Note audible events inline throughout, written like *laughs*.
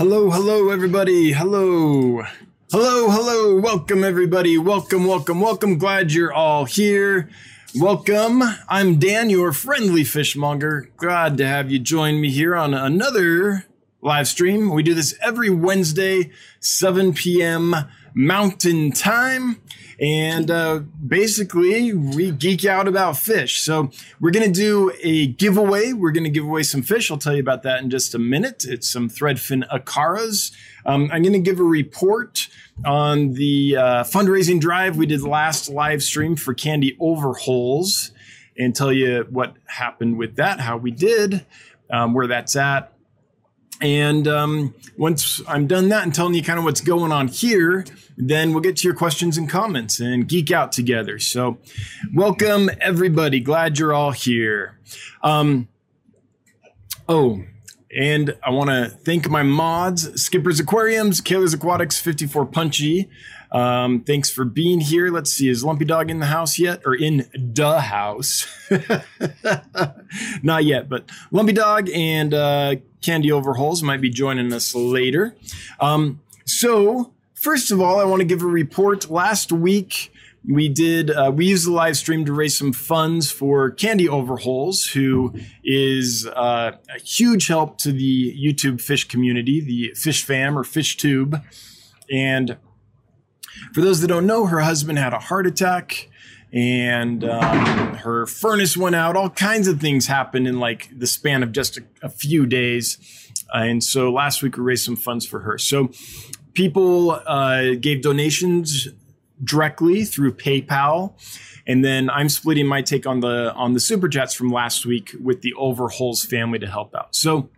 Hello, hello, everybody. Hello. Hello, hello. Welcome, everybody. Welcome, welcome, welcome. Glad you're all here. Welcome. I'm Dan, your friendly fishmonger. Glad to have you join me here on another live stream. We do this every Wednesday, 7 p.m. Mountain Time. And uh, basically, we geek out about fish. So, we're going to do a giveaway. We're going to give away some fish. I'll tell you about that in just a minute. It's some threadfin acaras. Um, I'm going to give a report on the uh, fundraising drive we did last live stream for Candy Overholes and tell you what happened with that, how we did, um, where that's at. And um, once I'm done that and telling you kind of what's going on here, then we'll get to your questions and comments and geek out together. So, welcome everybody. Glad you're all here. Um, oh, and I want to thank my mods, Skipper's Aquariums, Kayla's Aquatics, 54 Punchy. Um, thanks for being here. Let's see, is Lumpy Dog in the house yet or in the house? *laughs* Not yet, but Lumpy Dog and uh, Candy Overholes might be joining us later. Um, so, first of all, I want to give a report. Last week, we did uh, we used the live stream to raise some funds for candy overholes who is uh, a huge help to the youtube fish community the fish fam or fish tube and for those that don't know her husband had a heart attack and um, her furnace went out all kinds of things happened in like the span of just a, a few days uh, and so last week we raised some funds for her so people uh, gave donations directly through PayPal. And then I'm splitting my take on the on the super chats from last week with the Overholes family to help out. So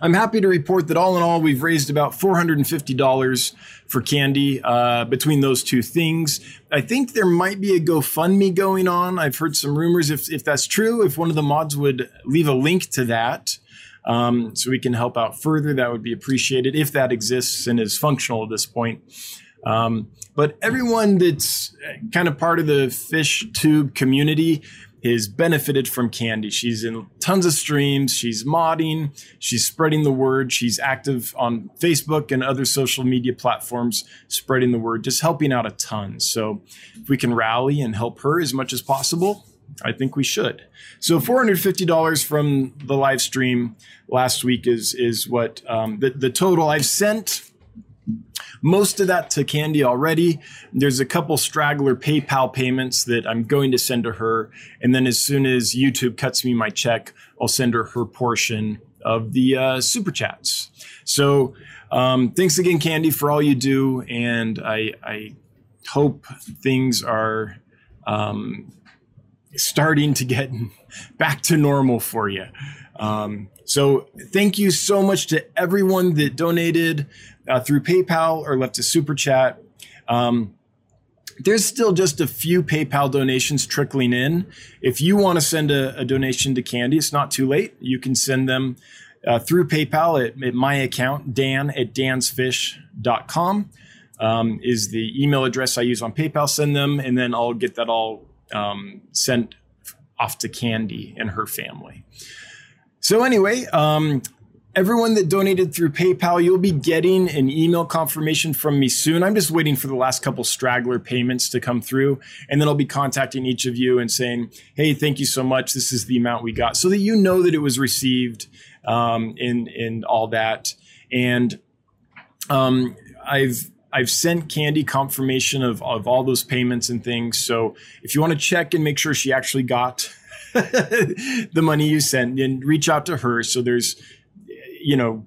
I'm happy to report that all in all, we've raised about $450 for candy uh, between those two things. I think there might be a GoFundMe going on. I've heard some rumors. If, if that's true, if one of the mods would leave a link to that um, so we can help out further, that would be appreciated if that exists and is functional at this point. Um, but everyone that's kind of part of the fish tube community has benefited from Candy. She's in tons of streams. She's modding. She's spreading the word. She's active on Facebook and other social media platforms, spreading the word, just helping out a ton. So if we can rally and help her as much as possible, I think we should. So $450 from the live stream last week is is what um, the, the total I've sent most of that to Candy already. There's a couple straggler PayPal payments that I'm going to send to her. And then as soon as YouTube cuts me my check, I'll send her her portion of the uh, super chats. So um, thanks again, Candy, for all you do. And I, I hope things are um, starting to get *laughs* back to normal for you. Um, so thank you so much to everyone that donated uh, through PayPal or left a super chat. Um, there's still just a few PayPal donations trickling in. If you want to send a, a, donation to Candy, it's not too late. You can send them uh, through PayPal at, at, my account, dan at dansfish.com um, is the email address I use on PayPal. Send them, and then I'll get that all um, sent off to Candy and her family. So, anyway, um, everyone that donated through PayPal, you'll be getting an email confirmation from me soon. I'm just waiting for the last couple straggler payments to come through. And then I'll be contacting each of you and saying, hey, thank you so much. This is the amount we got so that you know that it was received um, and, all that. And um, I've I've sent Candy confirmation of, of all those payments and things. So if you want to check and make sure she actually got *laughs* the money you sent, and reach out to her. So there's you know,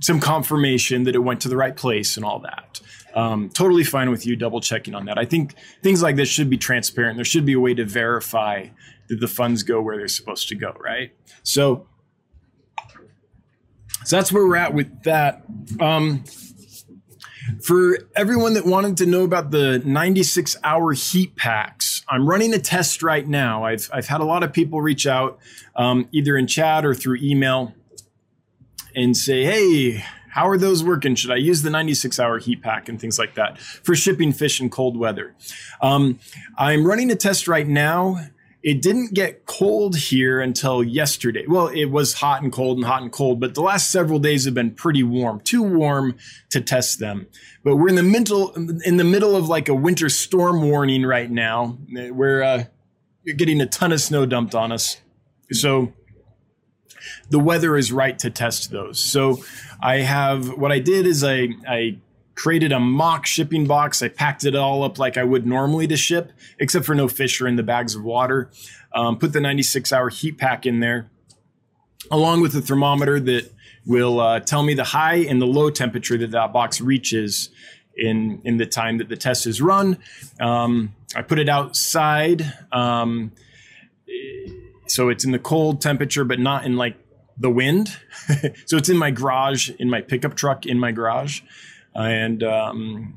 some confirmation that it went to the right place and all that. Um, totally fine with you double checking on that. I think things like this should be transparent. There should be a way to verify that the funds go where they're supposed to go, right? So, so that's where we're at with that. Um, for everyone that wanted to know about the 96 hour heat packs, I'm running a test right now. I've, I've had a lot of people reach out um, either in chat or through email and say, hey, how are those working? Should I use the 96 hour heat pack and things like that for shipping fish in cold weather? Um, I'm running a test right now it didn't get cold here until yesterday. Well, it was hot and cold and hot and cold, but the last several days have been pretty warm, too warm to test them. But we're in the middle in the middle of like a winter storm warning right now. We're uh, getting a ton of snow dumped on us, so the weather is right to test those. So I have what I did is I I created a mock shipping box. I packed it all up like I would normally to ship, except for no fish or in the bags of water. Um, put the 96 hour heat pack in there, along with a thermometer that will uh, tell me the high and the low temperature that that box reaches in in the time that the test is run. Um, I put it outside, um, so it's in the cold temperature, but not in like the wind. *laughs* so it's in my garage, in my pickup truck, in my garage. And um,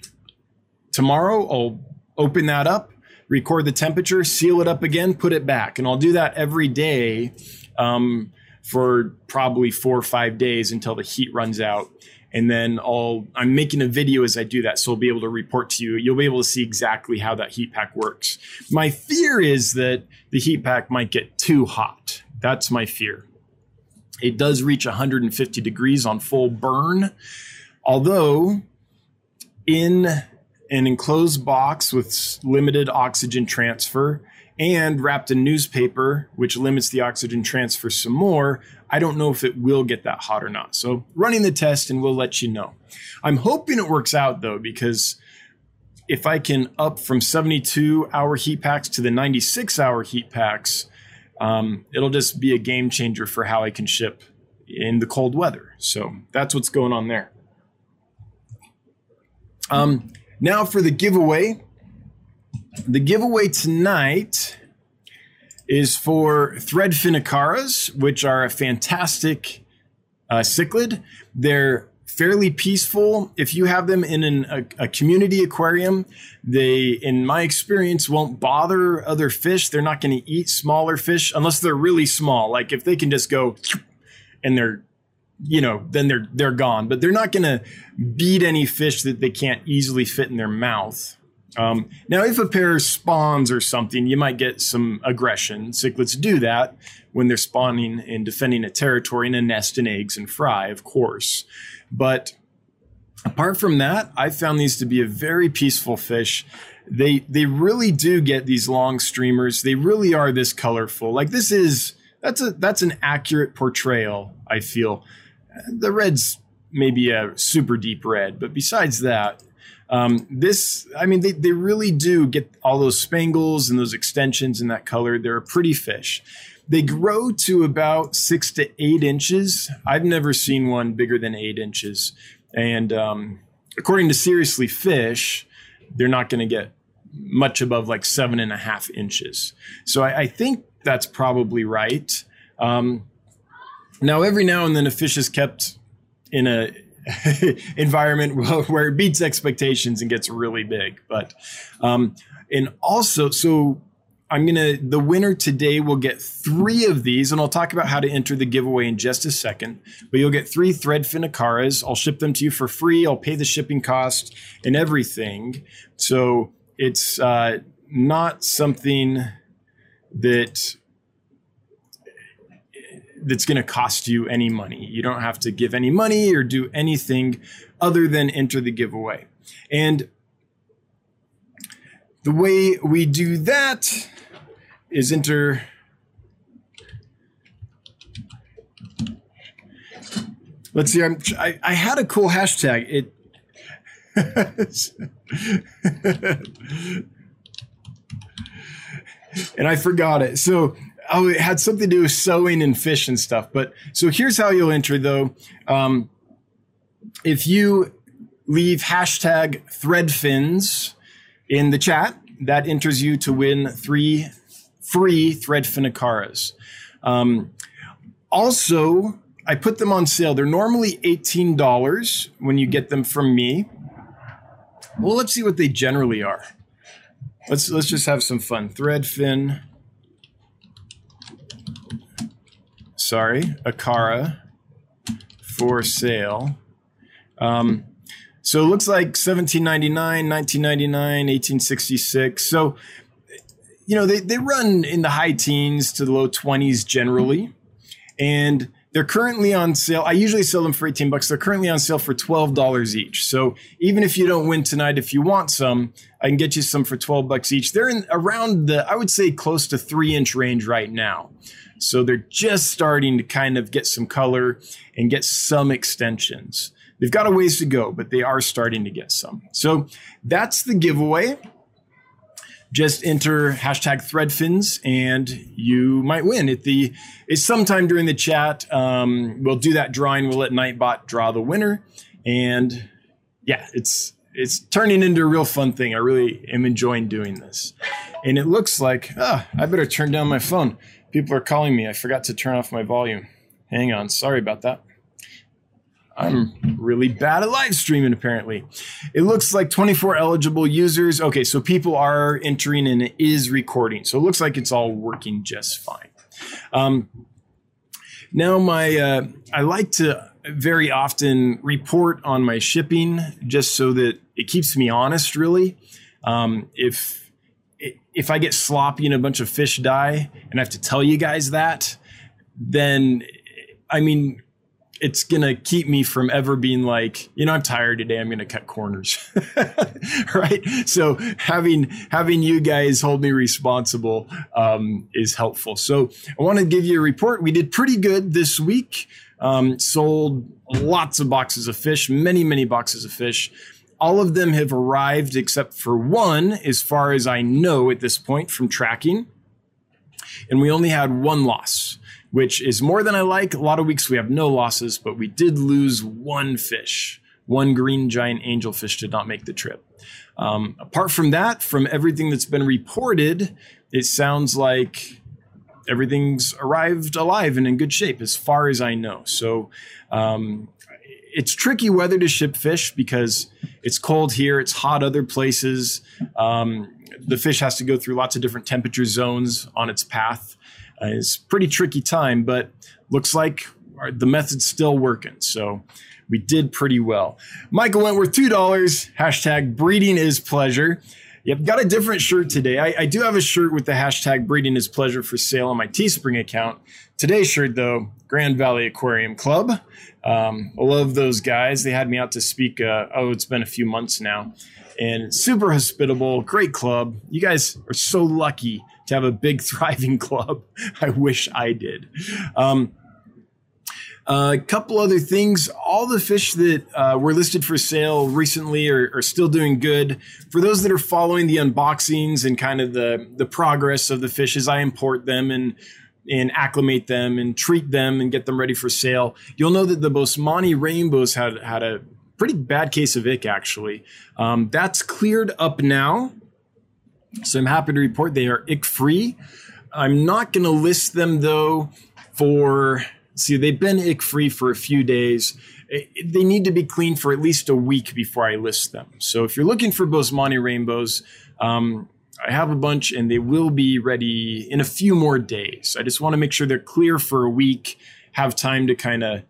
tomorrow I'll open that up, record the temperature, seal it up again, put it back. And I'll do that every day um, for probably four or five days until the heat runs out. And then I'll, I'm making a video as I do that. So I'll be able to report to you. You'll be able to see exactly how that heat pack works. My fear is that the heat pack might get too hot. That's my fear. It does reach 150 degrees on full burn. Although in an enclosed box with limited oxygen transfer and wrapped in newspaper, which limits the oxygen transfer some more, I don't know if it will get that hot or not. So, running the test and we'll let you know. I'm hoping it works out though, because if I can up from 72 hour heat packs to the 96 hour heat packs, um, it'll just be a game changer for how I can ship in the cold weather. So, that's what's going on there. Um, now for the giveaway. The giveaway tonight is for threadfin acaras, which are a fantastic uh, cichlid. They're fairly peaceful. If you have them in an, a, a, community aquarium, they, in my experience, won't bother other fish. They're not going to eat smaller fish unless they're really small. Like if they can just go and they're you know, then they're they're gone. But they're not going to beat any fish that they can't easily fit in their mouth. Um, now, if a pair spawns or something, you might get some aggression. Cichlids do that when they're spawning and defending a territory in a nest and eggs and fry, of course. But apart from that, I found these to be a very peaceful fish. They they really do get these long streamers. They really are this colorful. Like this is that's a that's an accurate portrayal. I feel the red's maybe a super deep red, but besides that, um, this, I mean, they, they really do get all those spangles and those extensions in that color. They're a pretty fish. They grow to about six to eight inches. I've never seen one bigger than eight inches. And um, according to Seriously Fish, they're not going to get much above like seven and a half inches. So I, I think that's probably right. Um, now, every now and then, a fish is kept in a *laughs* environment where it beats expectations and gets really big. But um, and also, so I'm gonna the winner today will get three of these, and I'll talk about how to enter the giveaway in just a second. But you'll get three threadfin acaras. I'll ship them to you for free. I'll pay the shipping cost and everything. So it's uh, not something that that's going to cost you any money. You don't have to give any money or do anything other than enter the giveaway. And the way we do that is enter Let's see. I'm, I, I had a cool hashtag. It *laughs* and I forgot it. So oh, it had something to do with sewing and fish and stuff. But so here's how you'll enter though. Um, if you leave hashtag threadfins in the chat, that enters you to win three free threadfin acaras. Um, also, I put them on sale. They're normally $18 when you get them from me. Well, let's see what they generally are. Let's let's just have some fun. Threadfin sorry, acara for sale. Um, so it looks like 1799, 1999, 1866. So you know, they, they run in the high teens to the low 20s generally. And they're currently on sale. I usually sell them for 18 bucks. They're currently on sale for $12 each. So even if you don't win tonight, if you want some, I can get you some for 12 bucks each. They're in around the, I would say close to three inch range right now. So they're just starting to kind of get some color and get some extensions. They've got a ways to go, but they are starting to get some. So that's the giveaway. Just enter hashtag threadfins and you might win. At the it's sometime during the chat. Um, we'll do that drawing. We'll let nightbot draw the winner. And yeah it's it's turning into a real fun thing. I really am enjoying doing this. And it looks like ah i better turn down my phone people are calling me i forgot to turn off my volume hang on sorry about that I'm really bad at live streaming, apparently. It looks like 24 eligible users. Okay, so people are entering and it is recording. So it looks like it's all working just fine. Um, now, my uh, I like to very often report on my shipping just so that it keeps me honest, really. Um, if if I get sloppy and a bunch of fish die and I have to tell you guys that, then I mean, it's gonna keep me from ever being like, you know, I'm tired today. I'm gonna cut corners, *laughs* right? So having having you guys hold me responsible um, is helpful. So I want to give you a report. We did pretty good this week. Um, sold lots of boxes of fish, many many boxes of fish. All of them have arrived except for one, as far as I know at this point from tracking. And we only had one loss which is more than I like. A lot of weeks we have no losses, but we did lose one fish. One green giant angelfish did not make the trip. Um, apart from that, from everything that's been reported, it sounds like everything's arrived alive and in good shape, as far as I know. So um, it's tricky weather to ship fish because it's cold here, it's hot other places. Um, the fish has to go through lots of different temperature zones on its path. Uh, it's pretty tricky time, but looks like our, the method's still working. So we did pretty well. Michael Wentworth, $2. Hashtag breeding is pleasure. Yep, got a different shirt today. I, I, do have a shirt with the hashtag breeding is pleasure for sale on my Teespring account. Today's shirt, though, Grand Valley Aquarium Club. Um, I love those guys. They had me out to speak. Uh, oh, it's been a few months now. And super hospitable, great club. You guys are so lucky to have a big *laughs* thriving club. I wish I did. Um, a couple other things. All the fish that uh, were listed for sale recently are, are, still doing good. For those that are following the unboxings and kind of the the progress of the fishes, I import them and and acclimate them and treat them and get them ready for sale, you'll know that the Boesemani rainbows had had a pretty bad case of ick actually. Um, that's cleared up now. So I'm happy to report they are ick free. I'm not going to list them though for, see, they've been ick free for a few days. They need to be cleaned for at least a week before I list them. So if you're looking for Boesemani rainbows, um, I have a bunch and they will be ready in a few more days. I just want to make sure they're clear for a week, have time to kind of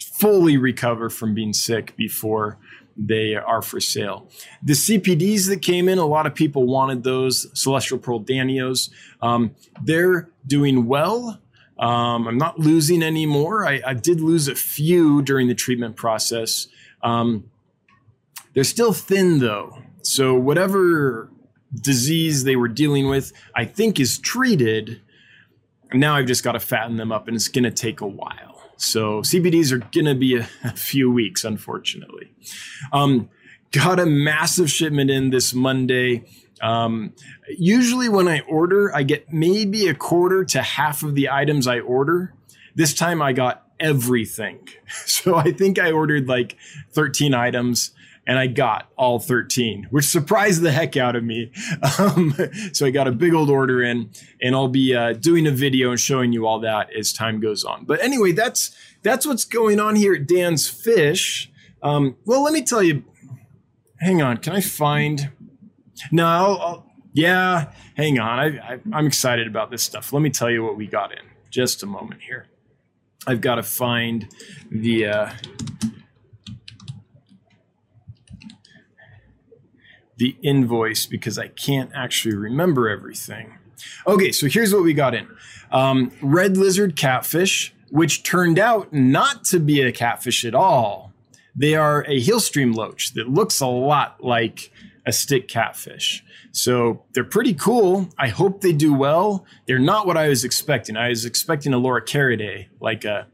fully recover from being sick before they are for sale. The CPDs that came in, a lot of people wanted those Celestial Pearl Danios. Um, they're doing well. Um, I'm not losing anymore. I, I, did lose a few during the treatment process. Um, they're still thin though. So whatever disease they were dealing with, I think is treated. Now I've just got to fatten them up and it's going to take a while. So CPDs are going to be a, *laughs* a, few weeks, unfortunately. Um, got a massive shipment in this Monday. Um, usually, when I order, I get maybe a quarter to half of the items I order. This time, I got everything. *laughs* So I think I ordered like 13 items and I got all 13, which surprised the heck out of me. *laughs* Um, so I got a big old order in, and I'll be uh, doing a video and showing you all that as time goes on. But anyway, that's that's what's going on here at Dan's Fish. Um, well, let me tell you. Hang on, can I find? No, I'll, I'll, yeah, hang on. I, I, I'm excited about this stuff. Let me tell you what we got in. Just a moment here. I've got to find the. Uh, the invoice because I can't actually remember everything. Okay, so here's what we got in um, red lizard catfish, which turned out not to be a catfish at all. They are a hillstream loach that looks a lot like a stick catfish. So they're pretty cool. I hope they do well. They're not what I was expecting. I was expecting a loricariidae, like a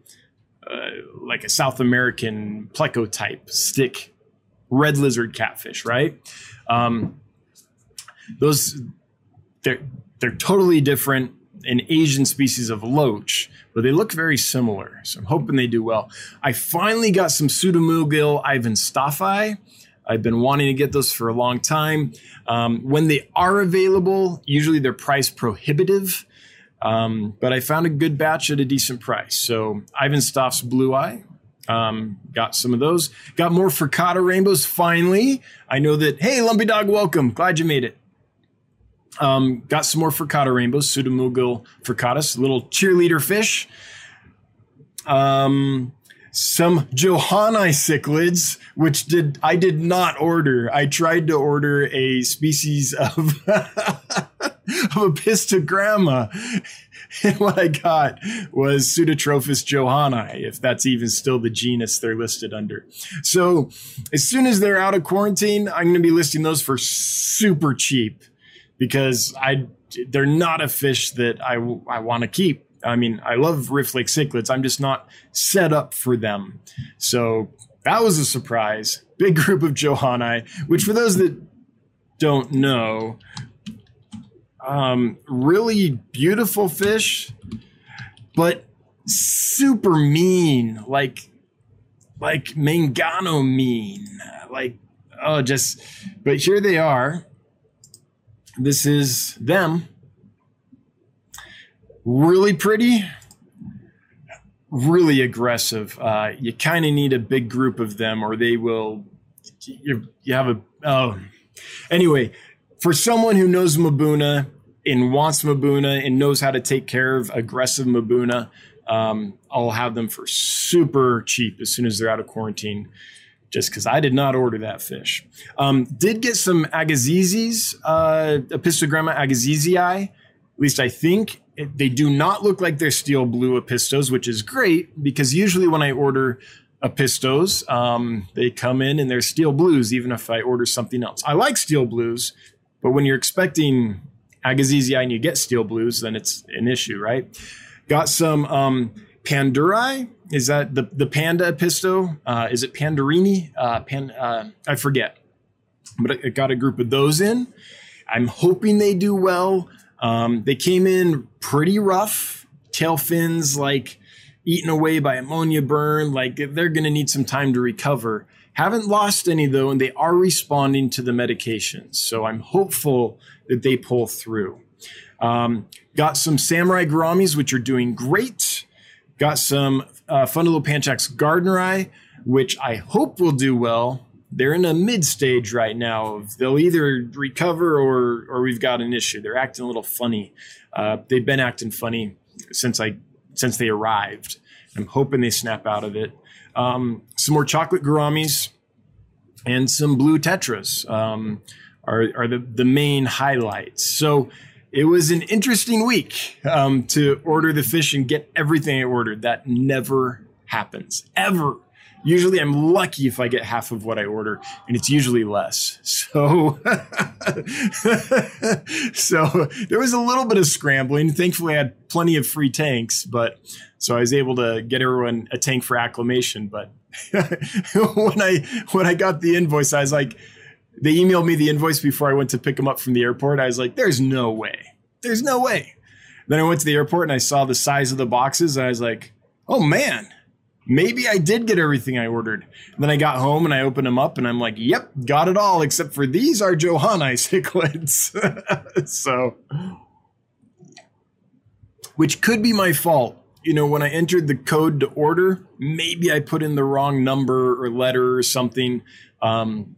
uh, like a South American pleco type stick red lizard catfish, right? Um, those they're they're totally different an Asian species of loach, but they look very similar. So I'm hoping they do well. I finally got some Pseudomugil ivanstoffi. I've been wanting to get those for a long time. Um, when they are available, usually they're price prohibitive, um, but I found a good batch at a decent price. So Ivanstoff's Blue Eye, um, got some of those. Got more Furcata rainbows finally. I know that, hey, Lumpy Dog, welcome. Glad you made it. Um, got some more Furcata rainbows, Pseudomugil furcatus, little cheerleader fish. Um, some Johanni cichlids, which did I did not order. I tried to order a species of *laughs* of Apistogramma, and *laughs* what I got was Pseudotropheus johanni, if that's even still the genus they're listed under. So, as soon as they're out of quarantine, I'm going to be listing those for super cheap because I they're not a fish that I I want to keep. I mean, I love Rift Lake cichlids. I'm just not set up for them. So that was a surprise. Big group of Johanni, which for those that don't know, um, really beautiful fish, but super mean, like like Mangano mean, like oh, just. But here they are this is them. Really pretty, really aggressive. Uh, you kind of need a big group of them, or they will. You, you have a. Oh. Anyway, for someone who knows Mbuna and wants Mbuna and knows how to take care of aggressive Mbuna, um, I'll have them for super cheap as soon as they're out of quarantine just because I did not order that fish. Um, did get some agassizis, uh, Apistogramma agassizii, at least I think. They do not look like they're steel blue apistos, which is great because usually when I order apistos, um, they come in and they're steel blues, even if I order something else. I like steel blues, but when you're expecting agassizii and you get steel blues, then it's an issue, right? Got some um, Panduri. Is that the, the panda pisto? Uh, is it Pandurini? Uh, pan, uh, I forget. But I got a group of those in. I'm hoping they do well. Um, they came in pretty rough, tail fins like eaten away by ammonia burn. Like they're going to need some time to recover. Haven't lost any though, and they are responding to the medications. So I'm hopeful that they pull through. Um, got some samurai gouramis, which are doing great. Got some uh, Fundulopanchax gardneri, which I hope will do well. They're in a mid stage right now. They'll either recover or or we've got an issue. They're acting a little funny. Uh, they've been acting funny since I since they arrived. I'm hoping they snap out of it. Um, some more chocolate gouramis and some blue tetras um, are, are the, the main highlights. So it was an interesting week um, to order the fish and get everything I ordered. That never happens ever. Usually, I'm lucky if I get half of what I order, and it's usually less. So, *laughs* so there was a little bit of scrambling. Thankfully, I had plenty of free tanks, but so I was able to get everyone a tank for acclimation. But *laughs* when I when I got the invoice, I was like, they emailed me the invoice before I went to pick them up from the airport. I was like, there's no way. There's no way. Then I went to the airport and I saw the size of the boxes. I was like, oh man, maybe I did get everything I ordered. And then I got home and I opened them up and I'm like, yep, got it all except for these are Johanni cichlids. *laughs* so, which could be my fault. You know, when I entered the code to order, maybe I put in the wrong number or letter or something. Um,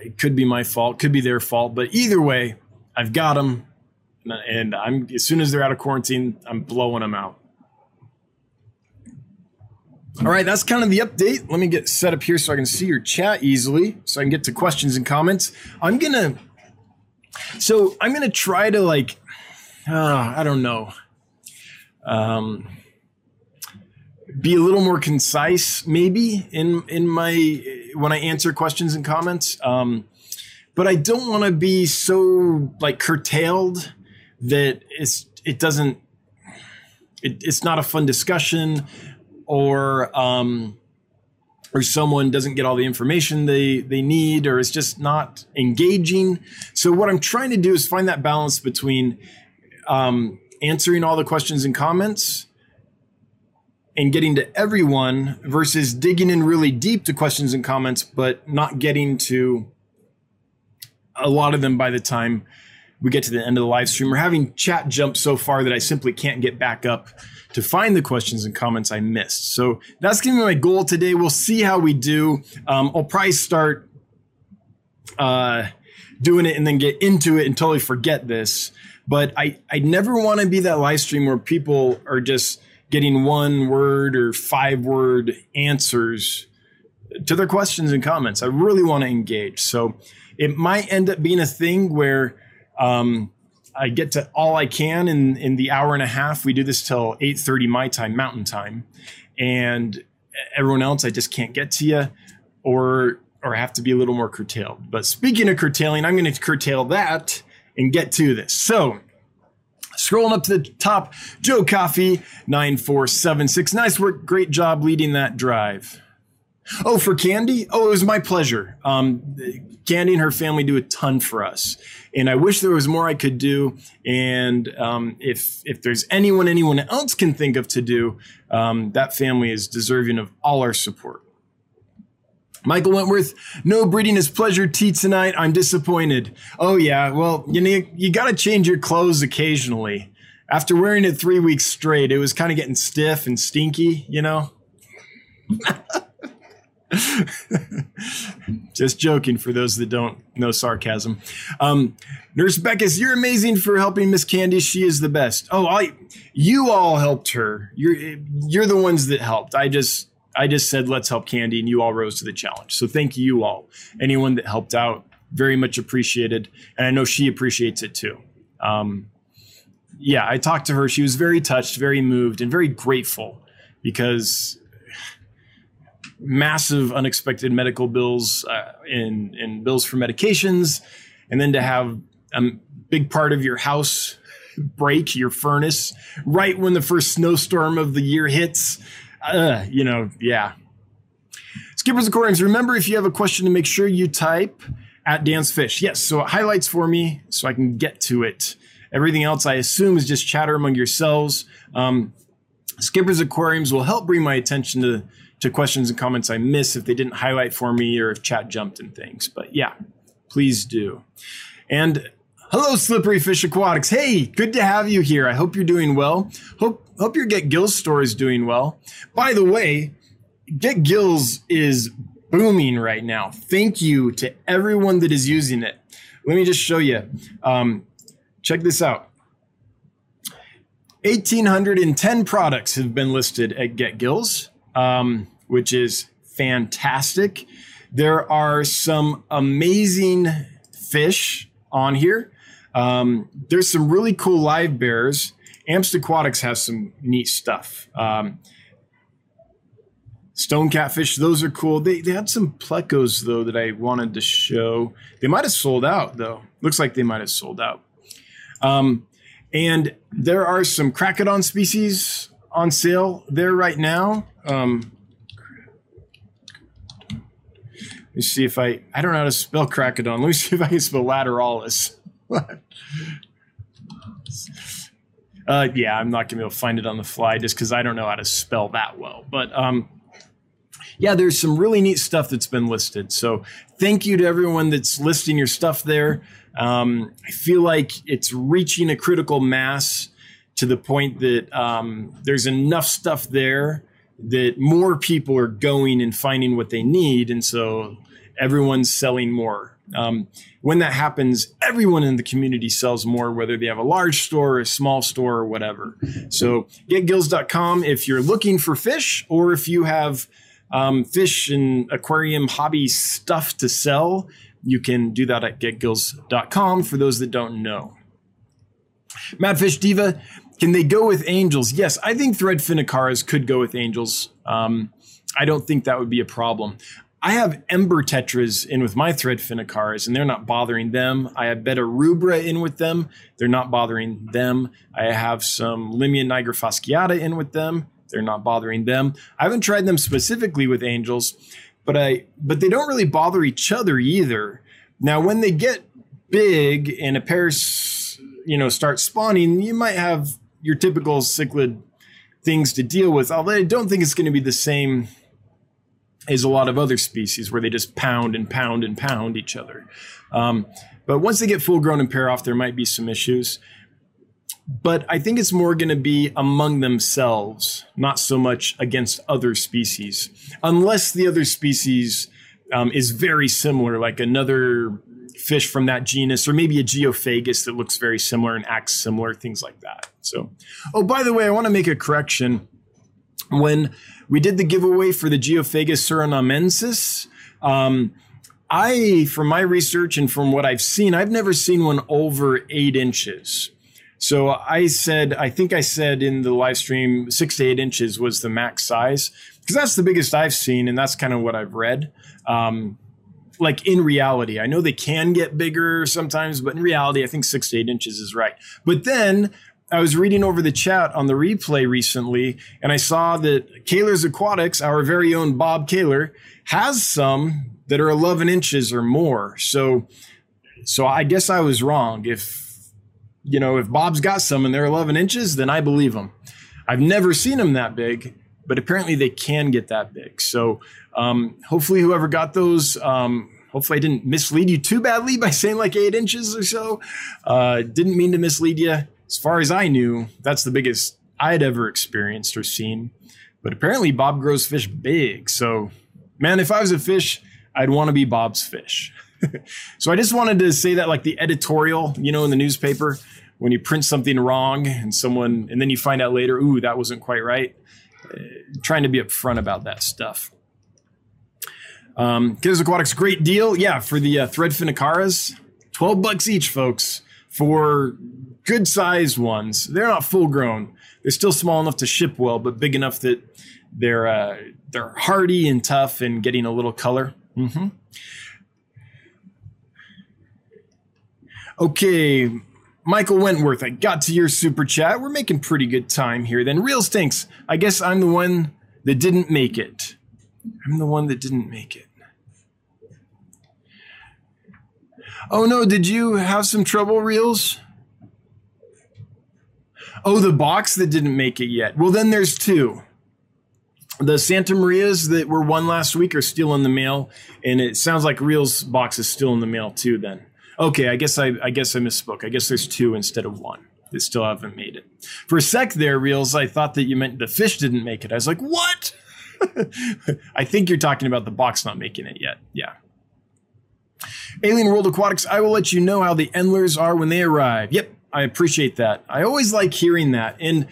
it could be my fault, could be their fault, but either way, I've got them, and I'm as soon as they're out of quarantine, I'm blowing them out. All right, that's kind of the update. Let me get set up here so I can see your chat easily, so I can get to questions and comments. I'm gonna, so I'm gonna try to like, uh, I don't know, um, be a little more concise, maybe in in my when I answer questions and comments. Um, but I don't want to be so like curtailed that it's it doesn't it, it's not a fun discussion or um, or someone doesn't get all the information they they need or it's just not engaging. So what i'm trying to do is find that balance between um, answering all the questions and comments and getting to everyone versus digging in really deep to questions and comments but not getting to a lot of them by the time we get to the end of the live stream or having chat jump so far that i simply can't get back up to find the questions and comments I missed. So that's going to be my goal today. We'll see how we do. Um, I'll probably start uh, doing it and then get into it and totally forget this. But I, I never want to be that live stream where people are just getting one word or five word answers to their questions and comments. I really want to engage. So it might end up being a thing where um, I get to all I can in in the hour and a half. We do this till eight thirty my time, Mountain Time, and everyone else I just can't get to you, or or have to be a little more curtailed. But speaking of curtailing, I'm going to curtail that and get to this. So. Scrolling up to the top, Joe Coffee, 9476. Nice work. Great job leading that drive. Oh, for Candy? Oh, it was my pleasure. Um, Candy and her family do a ton for us, and I wish there was more I could do. And um, if if there's anyone anyone else can think of to do, um, that family is deserving of all our support. Michael Wentworth, no breeding is pleasure tea tonight. I'm disappointed. Oh yeah, well you know you got to change your clothes occasionally. After wearing it three weeks straight, it was kind of getting stiff and stinky, you know. *laughs* *laughs* Just joking for those that don't know sarcasm. Um, Nurse Beckus, you're amazing for helping Miss Candy. She is the best. Oh, I, you all helped her. You're you're the ones that helped. I just I just said let's help Candy, and you all rose to the challenge. So thank you all. Anyone that helped out, very much appreciated, and I know she appreciates it too. Um, yeah, I talked to her. She was very touched, very moved, and very grateful because massive unexpected medical bills uh, and bills for medications, and then to have a big part of your house break, your furnace, right when the first snowstorm of the year hits. Uh, you know, yeah. Skippers Aquariums, remember if you have a question to make sure you type at Dan's Fish. Yes, so it highlights for me so I can get to it. Everything else I assume is just chatter among yourselves. Um, Skippers Aquariums will help bring my attention to to questions and comments I miss if they didn't highlight for me or if chat jumped and things. But yeah, please do. And hello, Slippery Fish Aquatics. Hey, good to have you here. I hope you're doing well. Hope hope your Get Gills store is doing well. By the way, Get Gills is booming right now. Thank you to everyone that is using it. Let me just show you. Um, check this out. 1,810 products have been listed at Get Gills um, which is fantastic. There are some amazing fish on here. Um, there's some really cool live bears. Amst Aquatics has some neat stuff. Um, stone catfish, those are cool. They, they had some plecos though that I wanted to show. They might have sold out though. Looks like they might have sold out. Um, and there are some Krackodon species on sale there right now. Um, let me see if I I don't know how to spell Krackodon. Let me see if I can spell lateralis. *laughs* uh, yeah, I'm not gonna be able to find it on the fly just because I don't know how to spell that well. But um, yeah, there's some really neat stuff that's been listed. So thank you to everyone that's listing your stuff there. Um, I feel like it's reaching a critical mass to the point that um, there's enough stuff there that more people are going and finding what they need. And so everyone's selling more. Um, when that happens, everyone in the community sells more, whether they have a large store or a small store or whatever. So getgills.com if you're looking for fish or if you have um, fish and aquarium hobby stuff to sell, you can do that at getgills.com for those that don't know. Madfish Diva, can they go with angels? Yes, I think threadfin acaras could go with angels. Um, I don't think that would be a problem. I have ember tetras in with my threadfin acaras, and they're not bothering them. I have betta rubra in with them; they're not bothering them. I have some limia nigra fasciata in with them; they're not bothering them. I haven't tried them specifically with angels, but I but they don't really bother each other either. Now, when they get big and a pair, you know, start spawning, you might have your typical cichlid things to deal with. Although I don't think it's going to be the same as a lot of other species where they just pound and pound and pound each other. Um, but once they get full grown and pair off, there might be some issues. But I think it's more going to be among themselves, not so much against other species, unless the other species um, is very similar, like another fish from that genus, or maybe a geophagus that looks very similar and acts similar, things like that. So, oh, by the way, I want to make a correction. When we did the giveaway for the Geophagus surinamensis, um, I, from my research and from what I've seen, I've never seen one over eight inches. So I said, I think I said in the live stream, six to eight inches was the max size because that's the biggest I've seen, and that's kind of what I've read. Um, like in reality, I know they can get bigger sometimes, but in reality, I think six to eight inches is right. But then I was reading over the chat on the replay recently, and I saw that Kaler's Aquatics, our very own Bob Kaler, has some that are 11 inches or more. So, so I guess I was wrong. If you know, if Bob's got some and they're 11 inches, then I believe him. I've never seen them that big, but apparently they can get that big. So, um, hopefully, whoever got those, um, hopefully, I didn't mislead you too badly by *laughs* saying like eight inches or so. Uh, didn't mean to mislead you as far as I knew, that's the biggest I'd ever experienced or seen. But apparently, Bob grows fish big. So, man, if I was a fish, I'd want to be Bob's fish. *laughs* so, I just wanted to say that, like the editorial, you know, in the newspaper, when you print something wrong and someone, and then you find out later, ooh, that wasn't quite right. Trying to be upfront about that stuff. Um, Kids Aquatics, great deal. Yeah, for the uh, threadfin acaras, 12 bucks each, folks, for good sized ones. They're not full grown. They're still small enough to ship well, but big enough that they're uh, they're hardy and tough and getting a little color. Mm-hmm. Okay, Michael Wentworth, I got to your super chat. We're making pretty good time here. Then real stinks. I guess I'm the one that didn't make it. I'm the one that didn't make it. Oh no, did you have some trouble, Reels? Oh, the box that didn't make it yet. Well, then there's two. The Santa Marias that were won last week are still in the mail, and it sounds like Reel's box is still in the mail too. Then, okay, I guess I, I guess I misspoke. I guess there's two instead of one They still haven't made it. For a sec there, Reels, I thought that you meant the fish didn't make it. I was like, what? *laughs* I think you're talking about the box not making it yet. Yeah. Alien World Aquatics, I will let you know how the Endlers are when they arrive. Yep, I appreciate that. I always like hearing that. And,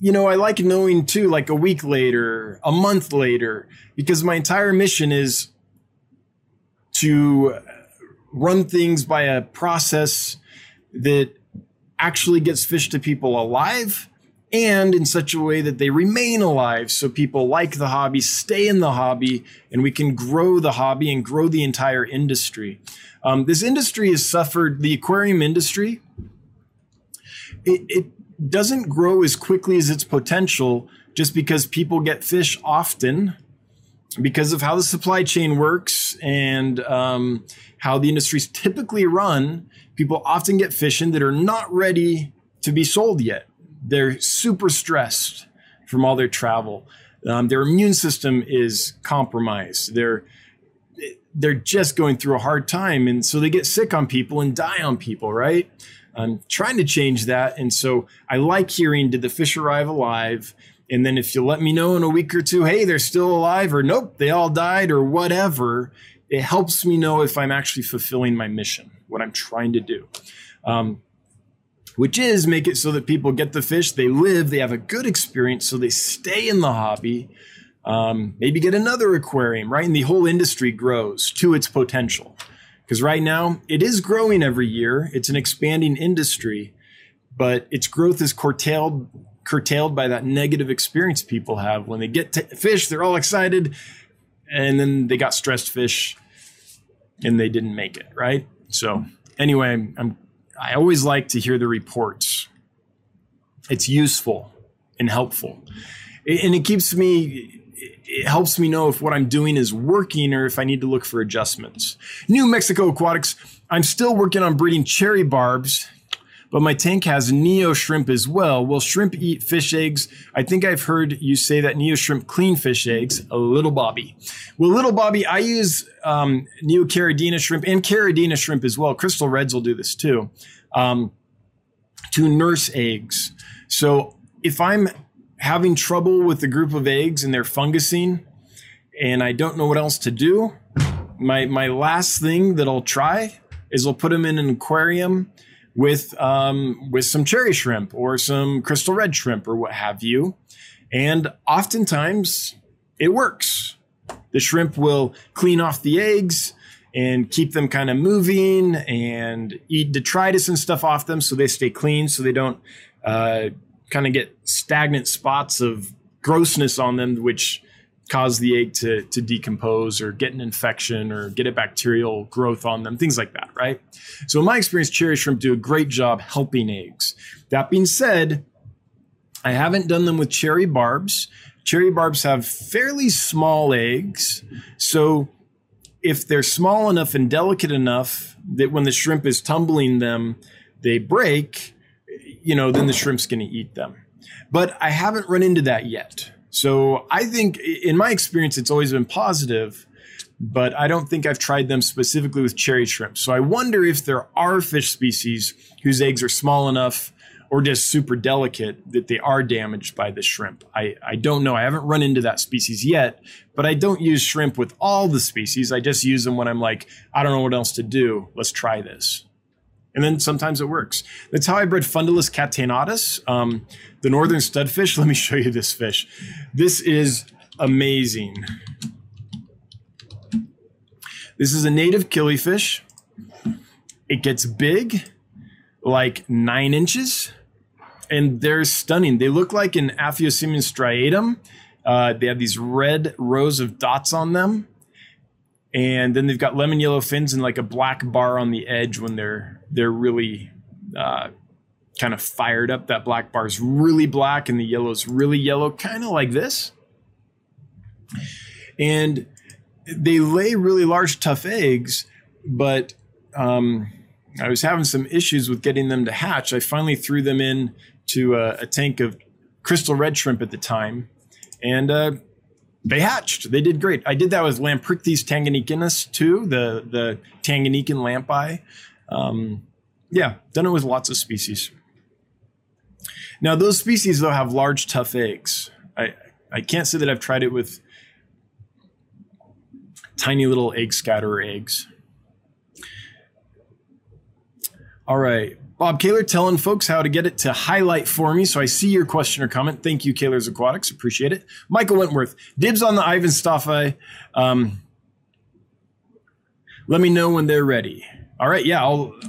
you know, I like knowing too, like a week later, a month later, because my entire mission is to run things by a process that actually gets fish to people alive and in such a way that they remain alive so people like the hobby, stay in the hobby, and we can grow the hobby and grow the entire industry. Um, this industry has suffered, the aquarium industry it, it doesn't grow as quickly as its potential just because people get fish often because of how the supply chain works and um, how the industries typically run people often get fish in that are not ready to be sold yet they're super stressed from all their travel um, their immune system is compromised they're they're just going through a hard time and so they get sick on people and die on people right I'm trying to change that. And so I like hearing did the fish arrive alive? And then if you let me know in a week or two, hey, they're still alive, or nope, they all died, or whatever, it helps me know if I'm actually fulfilling my mission, what I'm trying to do. Um, which is make it so that people get the fish, they live, they have a good experience, so they stay in the hobby. Um, maybe get another aquarium, right? And the whole industry grows to its potential. Because right now, it is growing every year, it's an expanding industry, but its growth is curtailed curtailed by that negative experience people have. When they get to fish they're all excited and then they got stressed fish and they didn't make it right? So anyway i'm i always like to hear the reports. It's useful and helpful. And it keeps me it helps me know if what i'm doing is working or if i need to look for adjustments. New mexico aquatics i'm still working on breeding cherry barbs but my tank has Neo shrimp as well. Will shrimp eat fish eggs? I think I've heard you say that Neo shrimp clean fish eggs. A little Bobby. Well, little Bobby, I use um, Neo Caridina shrimp and Caridina shrimp as well. Crystal Reds will do this too. Um, to nurse eggs. So if I'm having trouble with the group of eggs and they're fungusing and I don't know what else to do, my my last thing that I'll try is I'll put them in an aquarium with um, with some cherry shrimp or some crystal red shrimp or what have you. And oftentimes it works. The shrimp will clean off the eggs and keep them kind of moving and eat detritus and stuff off them so they stay clean so they don't uh, kind of get stagnant spots of grossness on them, which cause the egg to, to decompose or get an infection or get a bacterial growth on them, things like that, right? So, in my experience, cherry shrimp do a great job helping eggs. That being said, I haven't done them with cherry barbs. Cherry barbs have fairly small eggs. So, if they're small enough and delicate enough that when the shrimp is tumbling them, they break, you know, then the shrimp's going to eat them. But I haven't run into that yet. So I think, in my experience, it's always been positive, but I don't think I've tried them specifically with cherry shrimp. So I wonder if there are fish species whose eggs are small enough or just super delicate that they are damaged by the shrimp. I, I don't know. I haven't run into that species yet, but I don't use shrimp with all the species. I just use them when I'm like, I don't know what else to do. Let's try this. And then sometimes it works. That's how I bred Fundulus catenatus, um, the northern studfish. *laughs* Let me show you this fish. This is amazing. This is a native killifish. It gets big, like nine inches, and they're stunning. They look like an Aphyosemion striatum. Uh, they have these red rows of dots on them and then they've got lemon yellow fins and like a black bar on the edge when they're they're really uh, kind of fired up. That black bar is really black and the yellow is really yellow, kind of like this. And they lay really large, tough eggs, but um, I was having some issues with getting them to hatch. I finally threw them in to a, a tank of crystal red shrimp at the time, and uh, they hatched. They did great. I did that with Lamprichthys tanganicanus too, the the Tanganyikan lampi. Um, yeah, done it with lots of species. Now those species though have large, tough eggs. I I can't say that I've tried it with tiny little egg scatterer eggs. All right. Bob Kaler telling folks how to get it to highlight for me. So I see your question or comment. Thank you, Kaler's Aquatics. Appreciate it. Michael Wentworth, dibs on the Ivantsoffi. Um, let me know when they're ready. All right, yeah,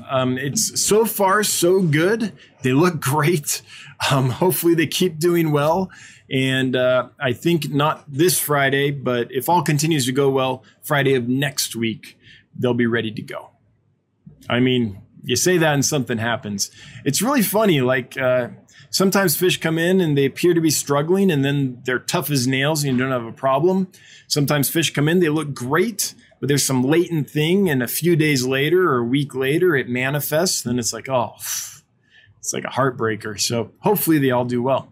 um, it's so far so good. They look *laughs* great. Um, hopefully, they keep doing well. And uh, I think not this Friday, but if all continues to go well, Friday of next week, they'll be ready to go. I mean, you say that and something happens. It's really funny. Like uh, sometimes fish come in and they appear to be struggling, and then they're tough as nails and you don't have a problem. Sometimes fish come in, they look great, but there's some latent thing, and a few days later or a week later, it manifests. Then it's like, oh, it's like a heartbreaker. So hopefully they all do well.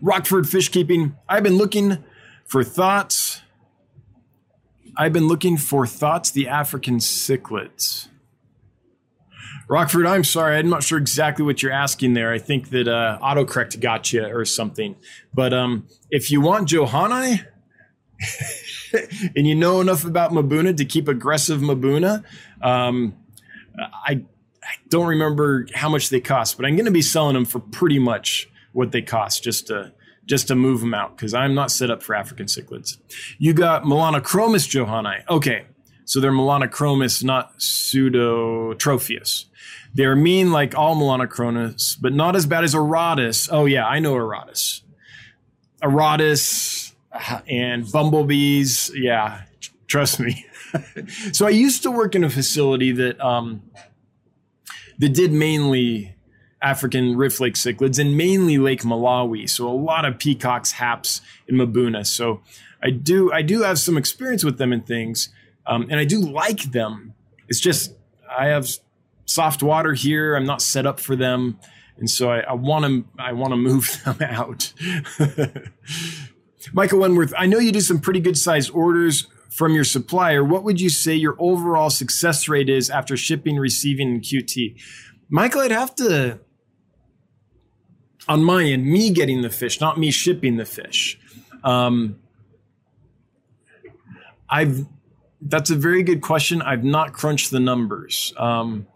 Rockford fish keeping. I've been looking for thoughts. I've been looking for thoughts. The African cichlids. Rockford, I'm sorry, I'm not sure exactly what you're asking there. I think that uh, autocorrect got you or something. But um, if you want Johanni, *laughs* *laughs* and you know enough about Mbuna to keep aggressive Mbuna. um, I, I don't remember how much they cost, but I'm going to be selling them for pretty much what they cost just to just to move them out because I'm not set up for African cichlids. You got Melanochromis johanni. Okay, so they're Melanochromis, not Pseudotropheus. They're mean like all Melanochromis, but not as bad as auratus. Oh yeah, I know auratus. auratus and bumblebees. Yeah, trust me. *laughs* so I used to work in a facility that um, that did mainly African rift lake cichlids and mainly Lake Malawi. So a lot of peacocks, haps, and Mbuna. So I do I do have some experience with them and things, um, and I do like them. It's just I have soft water here. I'm not set up for them, and so I want to I want to move *laughs* them out. *laughs* Michael Wentworth, I know you do some pretty good sized orders from your supplier. What would you say your overall success rate is after shipping, receiving, and QT? Michael, I'd have to on my end, me getting the fish, not me shipping the fish. Um, I've that's a very good question. I've not crunched the numbers. Um,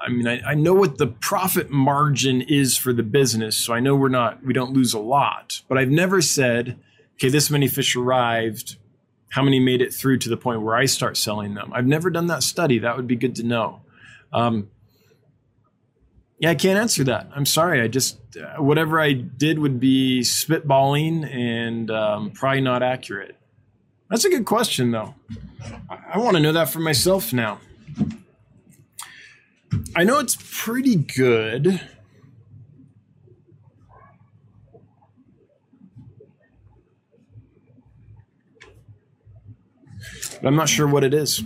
I mean, I, I, know what the profit margin is for the business, so I know we're not we don't lose a lot. But I've never said, okay, this many fish arrived. How many made it through to the point where I start selling them? I've never done that study. That would be good to know. Um, yeah, I can't answer that. I'm sorry. I just uh, whatever I did would be spitballing and um, probably not accurate. That's a good question, though. I, I want to know that for myself now. I know it's pretty good. But I'm not sure what it is.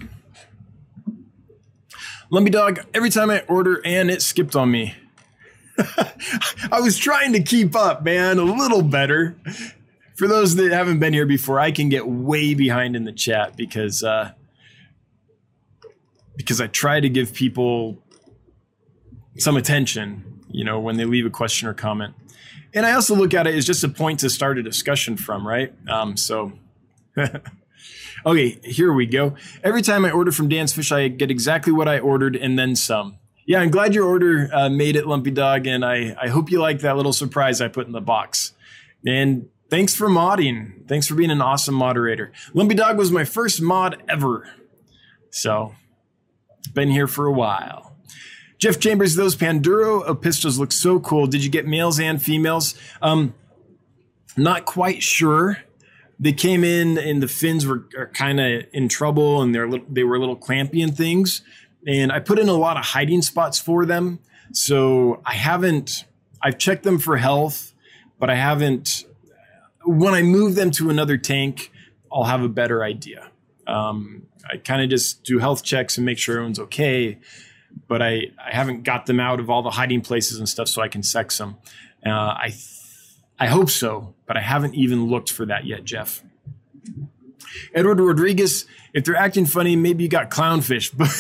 Lumpy Dog, every time I order and it skipped on me. *laughs* I was trying to keep up, man, a little better. For those that haven't been here before, I can get way behind in the chat because uh, because I try to give people some attention, you know, when they leave a question or comment. And I also look at it as just a point to start a discussion from, right? Um, so *laughs* Okay, here we go. Every time I order from Dan's Fish, I get exactly what I ordered and then some. Yeah, I'm glad your order uh, made it, Lumpy Dog, and I, I hope you like that little surprise I put in the box. And thanks for modding. Thanks for being an awesome moderator. Lumpy Dog was my first mod ever. So, been here for a while. Jeff Chambers, those Panduro apistos look so cool. Did you get males and females? Um, not quite sure they came in and the fins were kind of in trouble and they're they were a little clampy and things. And I put in a lot of hiding spots for them. So I haven't, I've checked them for health, but I haven't, when I move them to another tank, I'll have a better idea. Um, I kind of just do health checks and make sure everyone's okay. But I, I haven't got them out of all the hiding places and stuff so I can sex them. Uh, I I hope so, but I haven't even looked for that yet, Jeff. Edward Rodriguez, if they're acting funny, maybe you got clownfish. but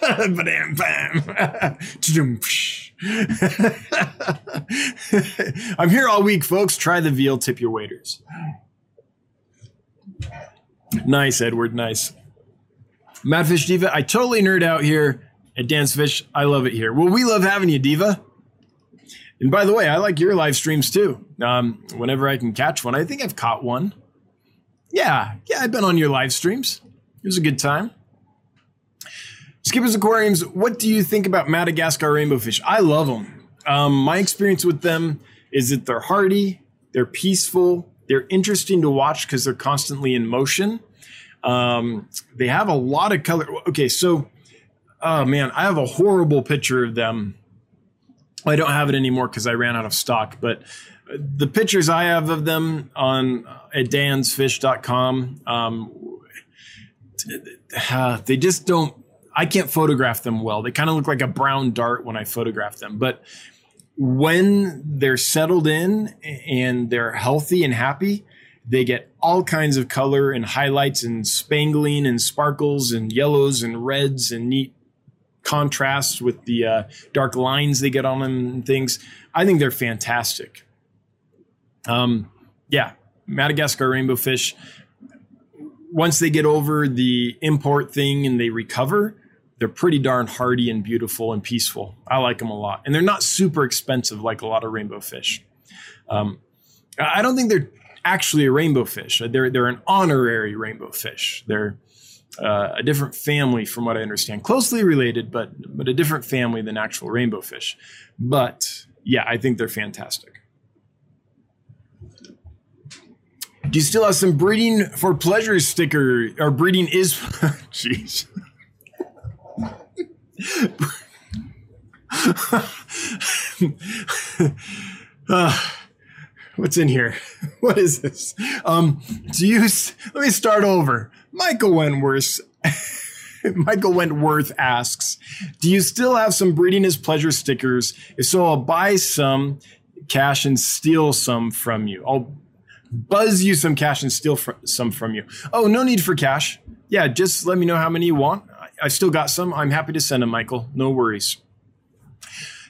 *laughs* bam, bam. *laughs* *laughs* I'm here all week, folks. Try the veal, tip your waiters. Nice, Edward. Nice. Madfish Diva, I totally nerd out here at Dan's Fish. I love it here. Well, we love having you, Diva. And by the way, I like your live streams too. Um, whenever I can catch one, I think I've caught one. Yeah, yeah, I've been on your live streams. It was a good time. Skippers Aquariums, what do you think about Madagascar rainbow fish? I love them. Um, my experience with them is that they're hardy, they're peaceful, they're interesting to watch because they're constantly in motion. Um, they have a lot of color. Okay, so, oh man, I have a horrible picture of them I don't have it anymore because I ran out of stock. But the pictures I have of them on at dansfish.com, um, uh, they just don't. I can't photograph them well. They kind of look like a brown dart when I photograph them. But when they're settled in and they're healthy and happy, they get all kinds of color and highlights and spangling and sparkles and yellows and reds and neat contrasts with the uh, dark lines they get on them and things. I think they're fantastic. Um, yeah, Madagascar rainbow fish. once they get over the import thing and they recover, they're pretty darn hardy and beautiful and peaceful. I like them a lot, and they're not super expensive like a lot of rainbow fish. Um, I don't think they're actually a rainbow fish. They're they're an honorary rainbow fish. They're uh, a different family, from what I understand, closely related, but but a different family than actual rainbow fish. But yeah, I think they're fantastic. Do you still have some breeding for pleasure sticker or breeding is? *laughs* Jeez. *laughs* uh, what's in here? *laughs* What is this? Um, do you? Let me start over. Michael Wentworth. *laughs* Michael Wentworth asks, "Do you still have some breeding is pleasure stickers? If so, I'll buy some cash and steal some from you. I'll buzz you some cash and steal fr- some from you. Oh, no need for cash. Yeah, just let me know how many you want. I, I still got some. I'm happy to send them, Michael. No worries.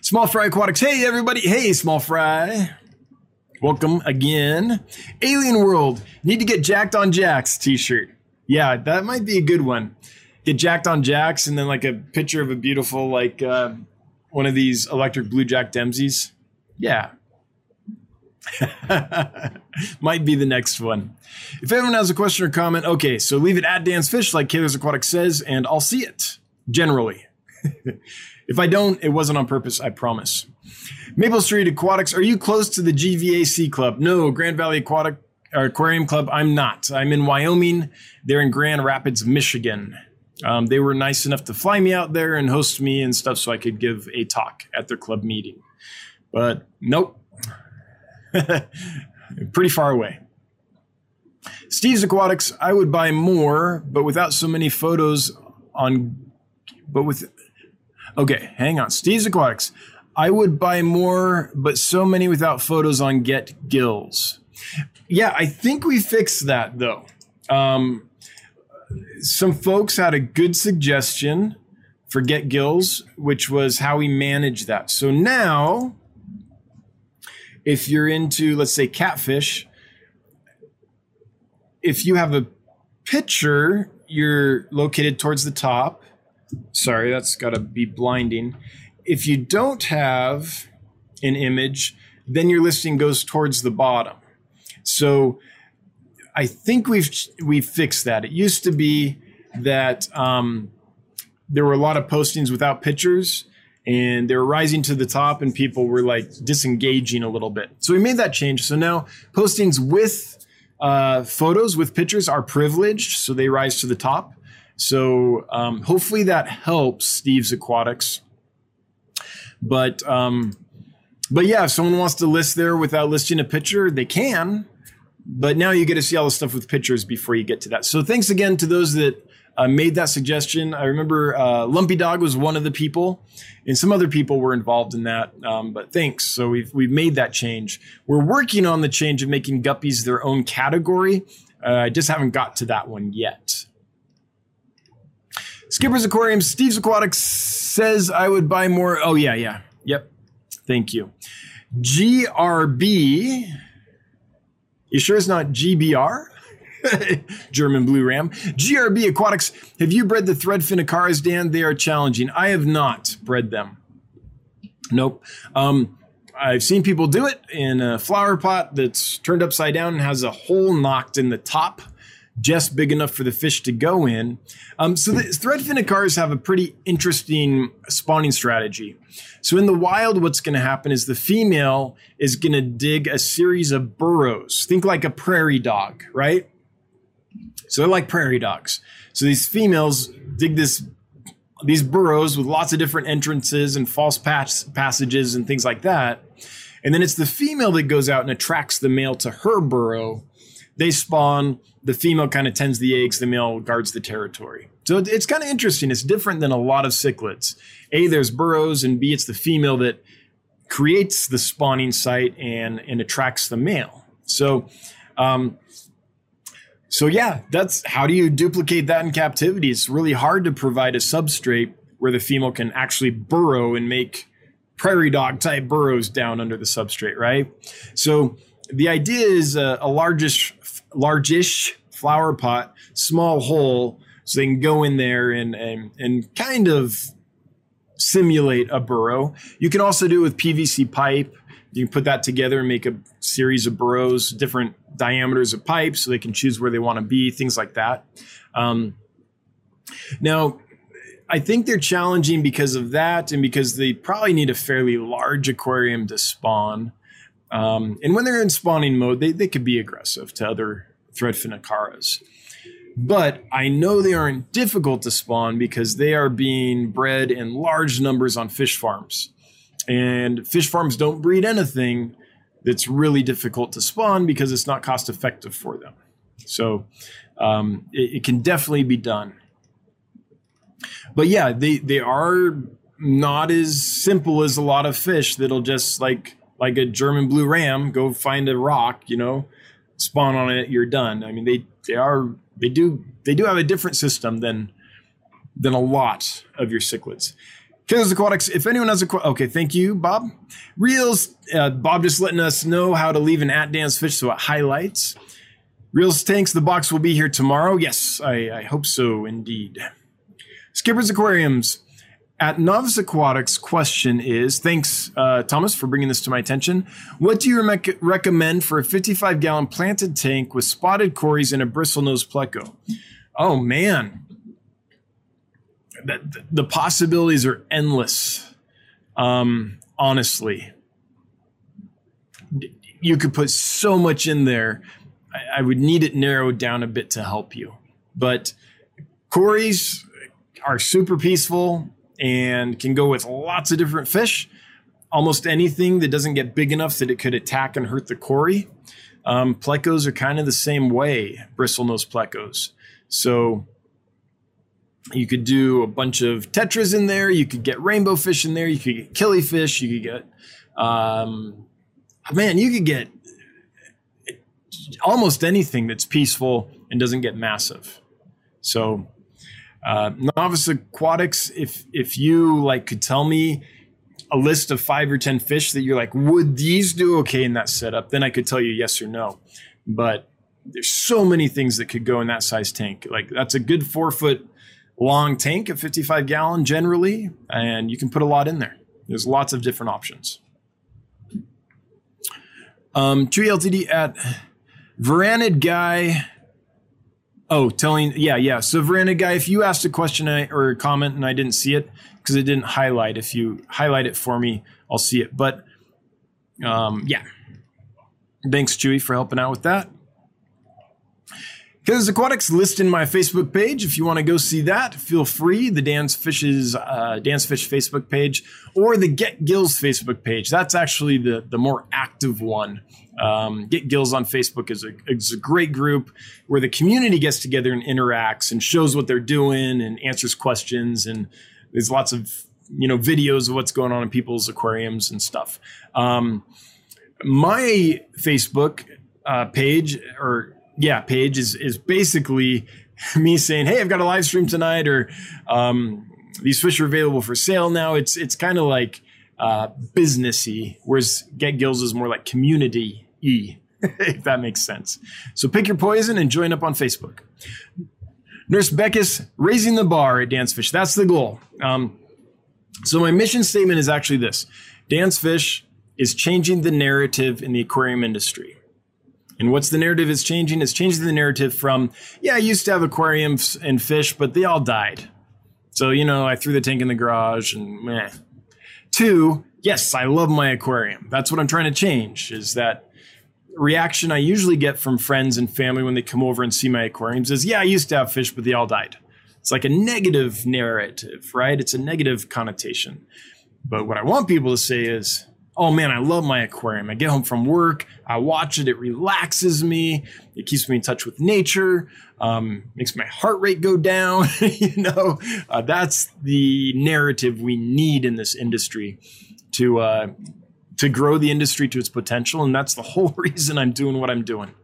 Small Fry Aquatics. Hey, everybody. Hey, Small Fry. Welcome again. Alien World. Need to get jacked on Jacks t shirt. Yeah, that might be a good one. Get jacked on Jacks and then like a picture of a beautiful, like uh, one of these electric blue jack Dempseys. Yeah, *laughs* Might be the next one. If anyone has a question or comment, okay, so leave it at Dan's Fish, like Kaler's Aquatic says, and I'll see it. Generally. *laughs* if I don't, it wasn't on purpose, I promise. Maple Street Aquatics, are you close to the GVAC Club? No, Grand Valley Aquatic or Aquarium Club, I'm not. I'm in Wyoming. They're in Grand Rapids, Michigan. Um, they were nice enough to fly me out there and host me and stuff so I could give a talk at their club meeting. But nope, *laughs* Pretty far away. Steve's Aquatics, I would buy more, but without so many photos on. But with. Okay, hang on. Steve's Aquatics, I would buy more, but so many without photos on Get Gills. Yeah, I think we fixed that though. Um, some folks had a good suggestion for Get Gills, which was how we manage that. So now if you're into, let's say, catfish, if you have a picture, you're located towards the top. Sorry, that's got to be blinding. If you don't have an image, then your listing goes towards the bottom. So I think we've we've fixed that. It used to be that um, there were a lot of postings without pictures, and they were rising to the top and people were like disengaging a little bit. So we made that change. So now postings with uh, photos with pictures are privileged, so they rise to the top. So um, hopefully that helps Steve's Aquatics. But um, but yeah, if someone wants to list there without listing a picture, they can. But now you get to see all the stuff with pictures before you get to that. So thanks again to those that uh, made that suggestion. I remember uh, Lumpy Dog was one of the people, and some other people were involved in that. Um, but thanks. So we've we've made that change. We're working on the change of making guppies their own category. Uh, I just haven't got to that one yet. Skipper's Aquarium, Steve's Aquatics says I would buy more. Oh yeah, yeah, yep. Thank you. GRB. You sure it's not GBR? *laughs* German Blue Ram. GRB Aquatics, have you bred the threadfin acaras, Dan? They are challenging. I have not bred them. Nope. Um, I've seen people do it in a flower pot that's turned upside down and has a hole knocked in the top, just big enough for the fish to go in. Um, so the threadfin have a pretty interesting spawning strategy. So in the wild, what's going to happen is the female is going to dig a series of burrows. Think like a prairie dog, right? So they're like prairie dogs. So these females dig this these burrows with lots of different entrances and false pass- passages and things like that. And then it's the female that goes out and attracts the male to her burrow. They spawn, the female kind of tends the eggs, the male guards the territory. So it's kind of interesting. It's different than a lot of cichlids. A, there's burrows, and B, it's the female that creates the spawning site and, and attracts the male. So um, so yeah, that's how do you duplicate that in captivity? It's really hard to provide a substrate where the female can actually burrow and make prairie dog type burrows down under the substrate, right? So the idea is a, a largish, largish flower pot, small hole, so they can go in there and and, and kind of simulate a burrow. You can also do it with PVC pipe. You can put that together and make a series of burrows, different diameters of pipe, so they can choose where they want to be, things like that. Um, now, I think they're challenging because of that, and because they probably need a fairly large aquarium to spawn. Um, and when they're in spawning mode, they, they could be aggressive to other threadfin acaras. But I know they aren't difficult to spawn because they are being bred in large numbers on fish farms. And fish farms don't breed anything that's really difficult to spawn because it's not cost effective for them. So um, it, it can definitely be done. But yeah, they, they are not as simple as a lot of fish that'll just like like a German blue ram, go find a rock, you know, spawn on it, you're done. I mean, they they are they do they do have a different system than than a lot of your cichlids. Kaler's Aquatics, if anyone has a question, okay, thank you, Bob. Reels, uh, Bob just letting us know how to leave an at Dan's Fish so it highlights. Reels Tanks, the box will be here tomorrow. Yes, I, I hope so indeed. Skipper's Aquariums, at Novice Aquatics, question is thanks, uh, Thomas, for bringing this to my attention. What do you rec- recommend for a 55 gallon planted tank with spotted cories and a bristlenose pleco? Oh, man. The, the possibilities are endless, um, honestly. You could put so much in there. I, I would need it narrowed down a bit to help you. But cories are super peaceful and can go with lots of different fish. Almost anything that doesn't get big enough that it could attack and hurt the cory. Um, plecos are kind of the same way, bristlenose plecos. So you could do a bunch of tetras in there. You could get rainbow fish in there. You could get killifish. You could get, um, man, you could get almost anything that's peaceful and doesn't get massive. So uh, novice aquatics, if if you like could tell me a list of five or ten fish that you're like, would these do okay in that setup? Then I could tell you yes or no. But there's so many things that could go in that size tank. Like that's a good four foot long tank, a 55 gallon generally, and you can put a lot in there. There's lots of different options. Um, Tree LTD at Varanid Guy Oh, telling, yeah, yeah. So, Varanid guy, if you asked a question or a comment and I didn't see it because it didn't highlight, if you highlight it for me, I'll see it. But um, yeah, thanks, Chewy, for helping out with that. Because Aquatics list in my Facebook page. If you want to go see that, feel free. The Dan's Fishes, uh, Dan's Fish Facebook page, or the Get Gills Facebook page. That's actually the the more active one. Um, Get Gills on Facebook is a, is a great group where the community gets together and interacts and shows what they're doing and answers questions. And there's lots of you know videos of what's going on in people's aquariums and stuff. Um, my Facebook uh, page or yeah page is is basically *laughs* me saying, "Hey, I've got a live stream tonight," or um, "These fish are available for sale now." It's it's kind of like uh, businessy, whereas Get Gills is more like community E, *laughs* if that makes sense. So pick your poison and join up on Facebook. Nurse Beckus raising the bar at Dan's Fish. That's the goal. Um, so my mission statement is actually this: Dan's Fish is changing the narrative in the aquarium industry. And what's the narrative is changing? It's changing the narrative from, yeah, I used to have aquariums and fish, but they all died. So, you know, I threw the tank in the garage and meh. Two, yes, I love my aquarium. That's what I'm trying to change is that reaction I usually get from friends and family when they come over and see my aquariums is, yeah, I used to have fish, but they all died. It's like a negative narrative, right? It's a negative connotation. But what I want people to say is, oh man, I love my aquarium. I get home from work, I watch it, it relaxes me, it keeps me in touch with nature, um, makes my heart rate go down. *laughs* you know, uh, that's the narrative we need in this industry to uh, to grow the industry to its potential. And that's the *laughs* whole reason I'm doing what I'm doing.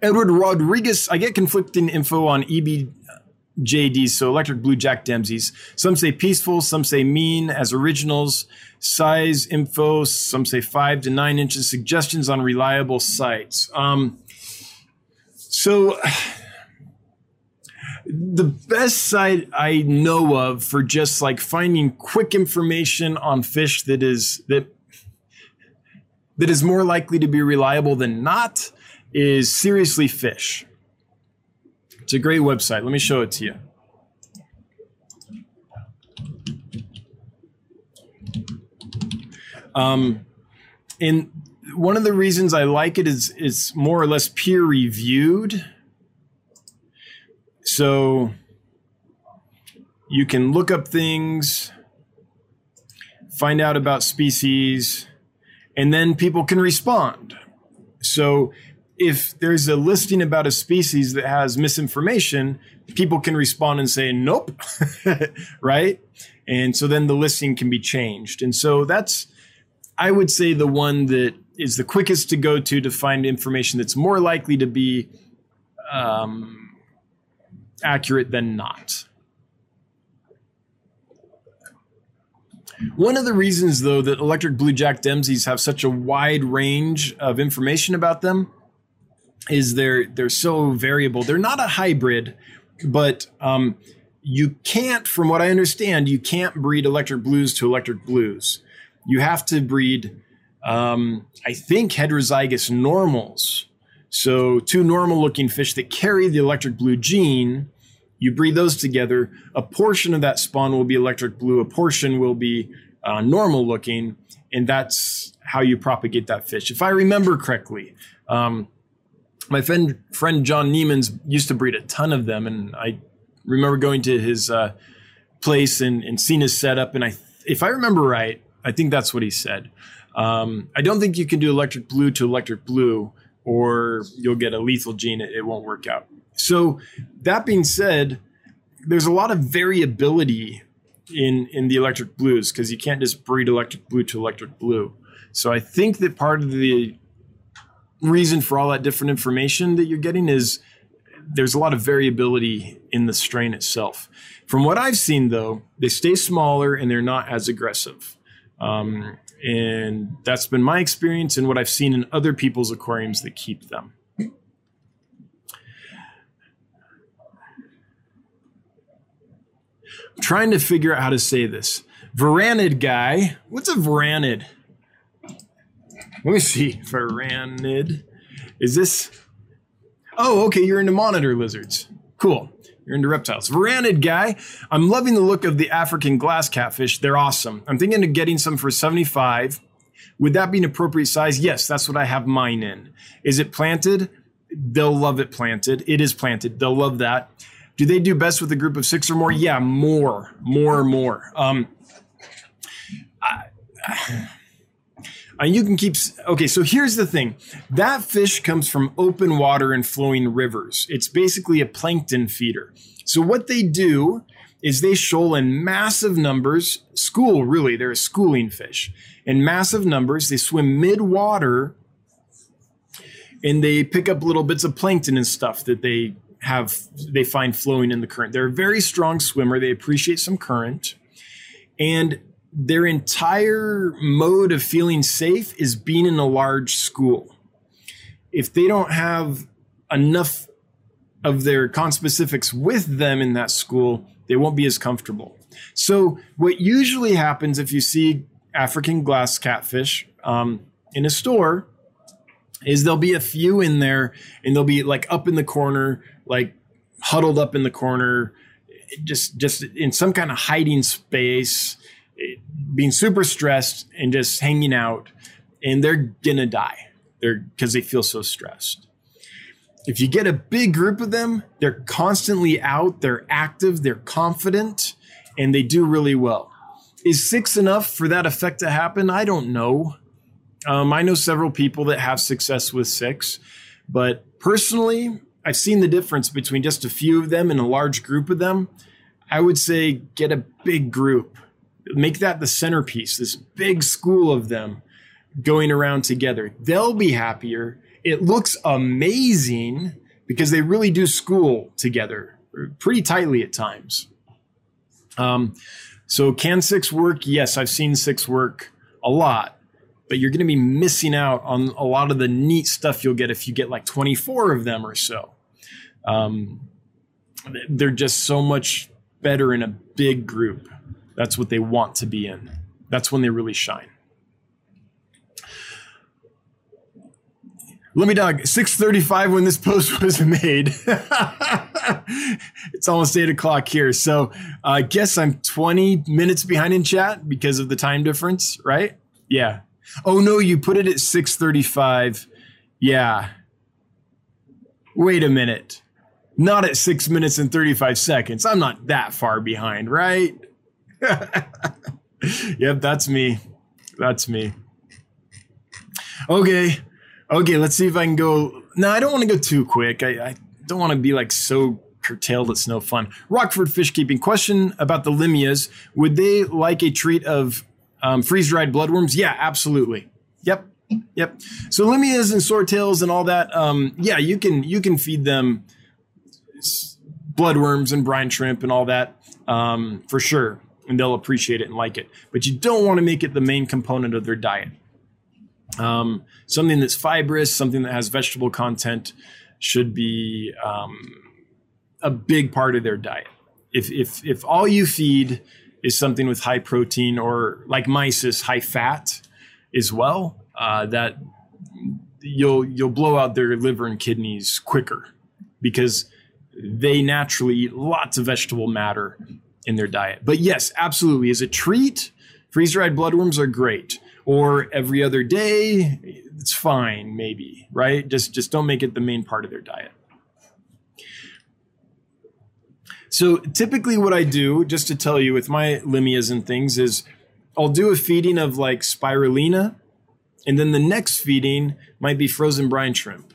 Edward Rodriguez, I get conflicting info on EBJDs, so electric blue jack Dempsey's. Some say peaceful, some say mean as originals. Size info, some say five to nine inches. Suggestions on reliable sites. Um, So the best site I know of for just like finding quick information on fish that is that that is more likely to be reliable than not is Seriously Fish. It's a great website. Let me show it to you. Um, and one of the reasons I like it is it's more or less peer reviewed. So you can look up things, find out about species, and then people can respond. So if there's a listing about a species that has misinformation, people can respond and say, nope, *laughs* right? And so then the listing can be changed. And so that's, I would say, the one that is the quickest to go to to find information that's more likely to be um, accurate than not. One of the reasons, though, that electric blue jack Dempseys have such a wide range of information about them is they're they're so variable. They're not a hybrid, but um, you can't, from what I understand, you can't breed electric blues to electric blues. You have to breed, um, I think, heterozygous normals. So two normal-looking fish that carry the electric blue gene you breed those together. A portion of that spawn will be electric blue, a portion will be uh, normal looking, and that's how you propagate that fish. If I remember correctly, um, my friend friend John Neiman's used to breed a ton of them, and I remember going to his uh, place and, and seeing his setup. And I, if I remember right, I think that's what he said. Um, I don't think you can do electric blue to electric blue, or you'll get a lethal gene. It, it won't work out. So that being said, there's a lot of variability in in the electric blues because you can't just breed electric blue to electric blue. So I think that part of the reason for all that different information that you're getting is there's a lot of variability in the strain itself. From what I've seen, though, they stay smaller and they're not as aggressive. Um, and that's been my experience and what I've seen in other people's aquariums that keep them. I'm trying to figure out how to say this. Varanid guy. What's a varanid? Let me see. Varanid. Is this? Oh, okay. You're into monitor lizards. Cool. You're into reptiles. Varanid guy. I'm loving the look of the African glass catfish. They're awesome. I'm thinking of getting some for 75. Would that be an appropriate size? Yes, that's what I have mine in. Is it planted? They'll love it planted. It is planted. They'll love that. Do they do best with a group of six or more? Yeah, more, more, more. Um, I, you can keep okay so here's the thing that fish comes from open water and flowing rivers it's basically a plankton feeder so what they do is they shoal in massive numbers school really they're a schooling fish in massive numbers they swim mid-water and they pick up little bits of plankton and stuff that they have they find flowing in the current. They're a very strong swimmer. They appreciate some current. And their entire mode of feeling safe is being in a large school. If they don't have enough of their conspecifics with them in that school, they won't be as comfortable. So, what usually happens if you see African glass catfish um, in a store is there'll be a few in there and they'll be like up in the corner like huddled up in the corner, just just in some kind of hiding space, being super stressed and just hanging out, and they're gonna die. They're because they feel so stressed. If you get a big group of them, they're constantly out, they're active, they're confident, and they do really well. Is six enough for that effect to happen? I don't know. Um, I know several people that have success with six, but personally, I've seen the difference between just a few of them and a large group of them. I would say get a big group, make that the centerpiece, this big school of them going around together. They'll be happier. It looks amazing because they really do school together pretty tightly at times. Um, so, can six work? Yes, I've seen six work a lot, but you're going to be missing out on a lot of the neat stuff you'll get if you get like 24 of them or so. Um, they're just so much better in a big group. That's what they want to be in. That's when they really shine. Let me dog 635 when this post *laughs* was made. it's almost eight o'clock here. So I uh, guess I'm 20 minutes behind in chat because of the time difference, right? Yeah. Oh no, you put it at 635. Yeah. Wait a minute. Not at six minutes and 35 seconds. I'm not that far behind, right? *laughs* yep, that's me. That's me. Okay. Okay, let's see if I can go. No, I don't want to go too quick. I, I don't want to be like so curtailed it's no fun. Rockford fish keeping question about the Limias. Would they like a treat of um, freeze dried bloodworms? Yeah, absolutely. Yep. Yep. So Limias and swordtails and all that. Um, yeah, you can you can feed them bloodworms and brine shrimp and all that um, for sure, and they'll appreciate it and like it. But you don't want to make it the main component of their diet. Um, something that's fibrous, something that has vegetable content, should be um, a big part of their diet. If if if all you feed is something with high protein or like mysis, high fat as well, uh, that you'll you'll blow out their liver and kidneys quicker because they naturally eat lots of vegetable matter in their diet. But yes, absolutely, as a treat, freeze dried bloodworms are great or every other day, it's fine, maybe, right? Just just don't make it the main part of their diet. So typically what I do, just to tell you with my limias and things, is I'll do a feeding of like spirulina, and then the next feeding might be frozen brine shrimp,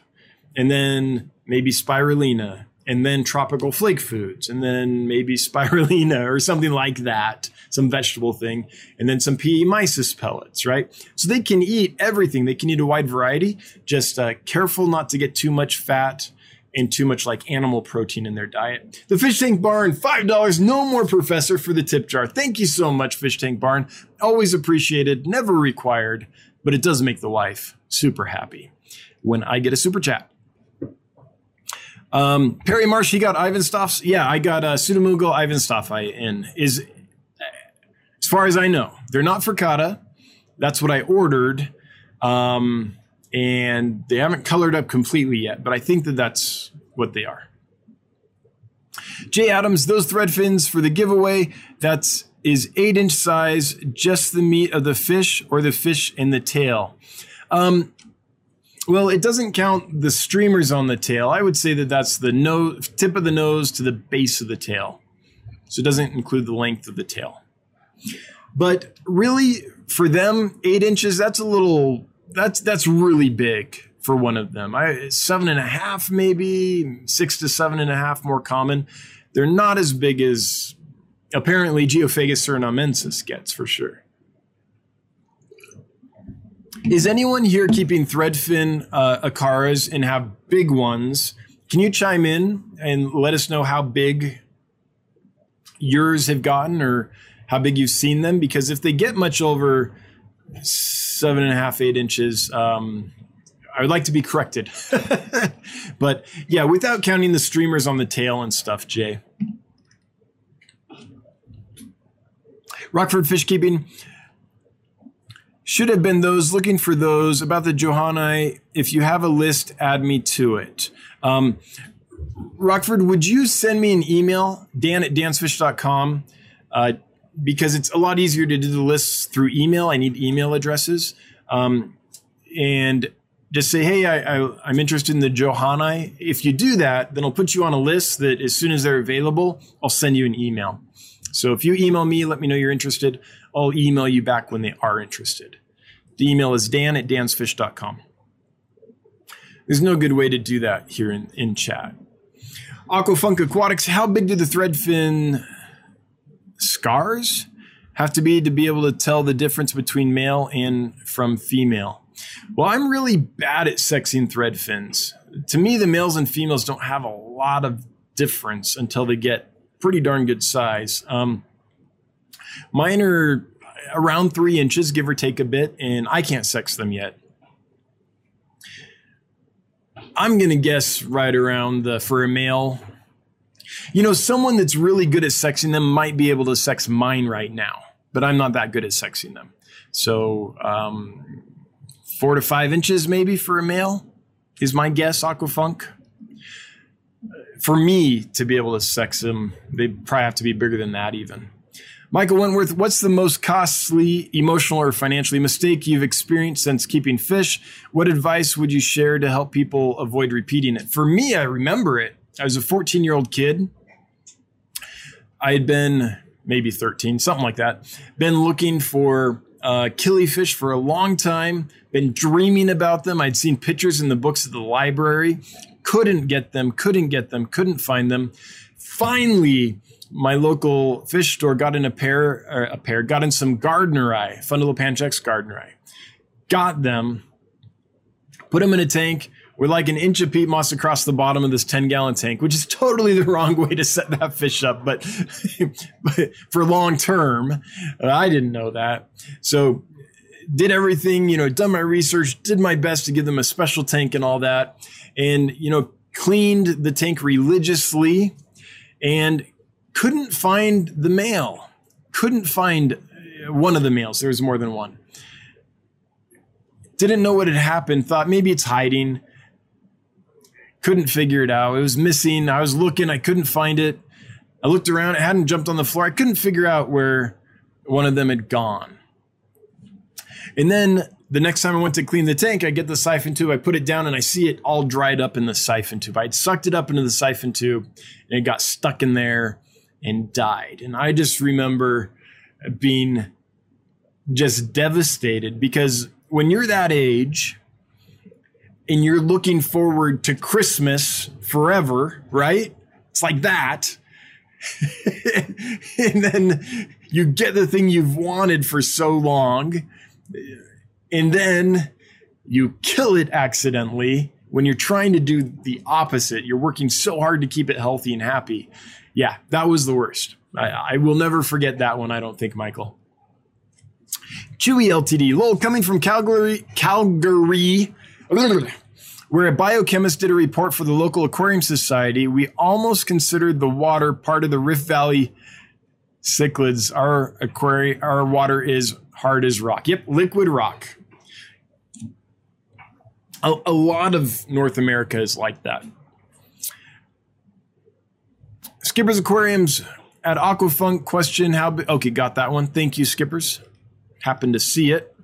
and then maybe spirulina, and then tropical flake foods, and then maybe *laughs* spirulina or something like that, some vegetable thing, and then some mysis pellets, right? So they can eat everything. They can eat a wide variety. Just uh, careful not to get too much fat and too much like animal protein in their diet. The Fish Tank Barn, $5, no more professor for the tip jar. Thank you so much, Fish Tank Barn. Always appreciated, never required, but it does make the wife super happy when I get a super chat. Um, Perry Marsh, he got Ivan Ivantsoff's. Yeah, I got uh, Pseudomugil Ivantsoffi in. Is as far as I know, they're not frittata. That's what I ordered, um, and they haven't colored up completely yet. But I think that that's what they are. Jay Adams, those thread fins for the giveaway. That's is eight inch size, just the meat of the fish or the fish in the tail. Um, well, it doesn't count the streamers on the tail. I would say that that's the nose, tip of the nose to the base of the tail. So it doesn't include the length of the tail. But really, for them, eight inches, that's a little, that's, that's really big for one of them. I, seven and a half, maybe six to seven and a half more common. They're not as big as apparently Geophagus surinamensis gets for sure. Is anyone here keeping threadfin uh, acaras and have big ones? Can you chime in and let us know how big yours have gotten or how big you've seen them? Because if they get much over seven and a half, eight inches, um, I would like to be corrected. *laughs* but yeah, without counting the streamers on the tail and stuff, Jay. Rockford fish keeping should have been those looking for those about the Johanni. If you have a list, add me to it. Um, Rockford, would you send me an email, dan at dansfish.com? Uh, because it's a lot easier to do the lists through email. I need email addresses. Um, and just say, hey, I, I, am interested in the Johanni. If you do that, then I'll put you on a list that as soon as they're available, I'll send you an email. So if you email me, let me know you're interested. I'll email you back when they are interested. The email is dan at dansfish.com. There's no good way to do that here in, in chat. Aquafunk Aquatics, how big do the threadfin scars have to be to be able to tell the difference between male and from female? Well, I'm really bad at sexing thread fins. To me, the males and females don't have a lot of difference until they get pretty darn good size. Um, mine are around three inches, give or take a bit, and I can't sex them yet. I'm going to guess right around the, for a male, you know, someone that's really good at sexing them might be able to sex mine right now, but I'm not that good at sexing them. So, um, four to five inches maybe for a male is my guess, Aquafunk. For me to be able to sex them, they probably have to be bigger than that even. Michael Wentworth, what's the most costly, emotional, or financially mistake you've experienced since keeping fish? What advice would you share to help people avoid repeating it? For me, I remember it. I was a 14 year old kid. I had been maybe 13, something like that, been looking for uh, killifish for a long time, been dreaming about them. I'd seen pictures in the books at the library, couldn't get them, couldn't get them, couldn't find them. Finally, my local fish store got in a pair, a pair, got in some Gardneri, Fundulopanchax Gardneri. Got them, put them in a tank with like an inch of peat moss across the bottom of this 10 gallon tank, which is totally the *laughs* wrong way to set that fish up. But, *laughs* but for long term, uh, I didn't know that. So did everything, you know, done my research, did my best to give them a special tank and all that. And, you know, cleaned the tank religiously and couldn't find the male, couldn't find uh, one of the males. There was more than one. Didn't know what had happened, thought maybe it's hiding. Couldn't figure it out. It was missing. I was looking, I couldn't find it. I looked around, it hadn't jumped on the floor. I couldn't figure out where one of them had gone. And then the next time I went to clean the tank, I get the siphon tube, I put it down, and I see it all dried up in the siphon tube. I'd sucked it up into the siphon tube, and it got stuck in there and died. And I just remember being just devastated because when you're that age and you're looking forward to Christmas forever, right? It's like that. *laughs* and then you get the thing you've wanted for so long. And then you kill it accidentally when you're trying to do the opposite. You're working so hard to keep it healthy and happy yeah, that was the worst. I, I will never forget that one. I don't think, Michael. Chewy Ltd. Lol, coming from Calgary, Calgary, where a biochemist did a report for the local aquarium society. We almost considered the water part of the Rift Valley cichlids. Our aquarium, our water is hard as rock. Yep, liquid rock. A, a lot of North America is like that. Skippers Aquariums at Aquafunk question how? Okay, got that one. Thank you, Skippers. Happened to see it.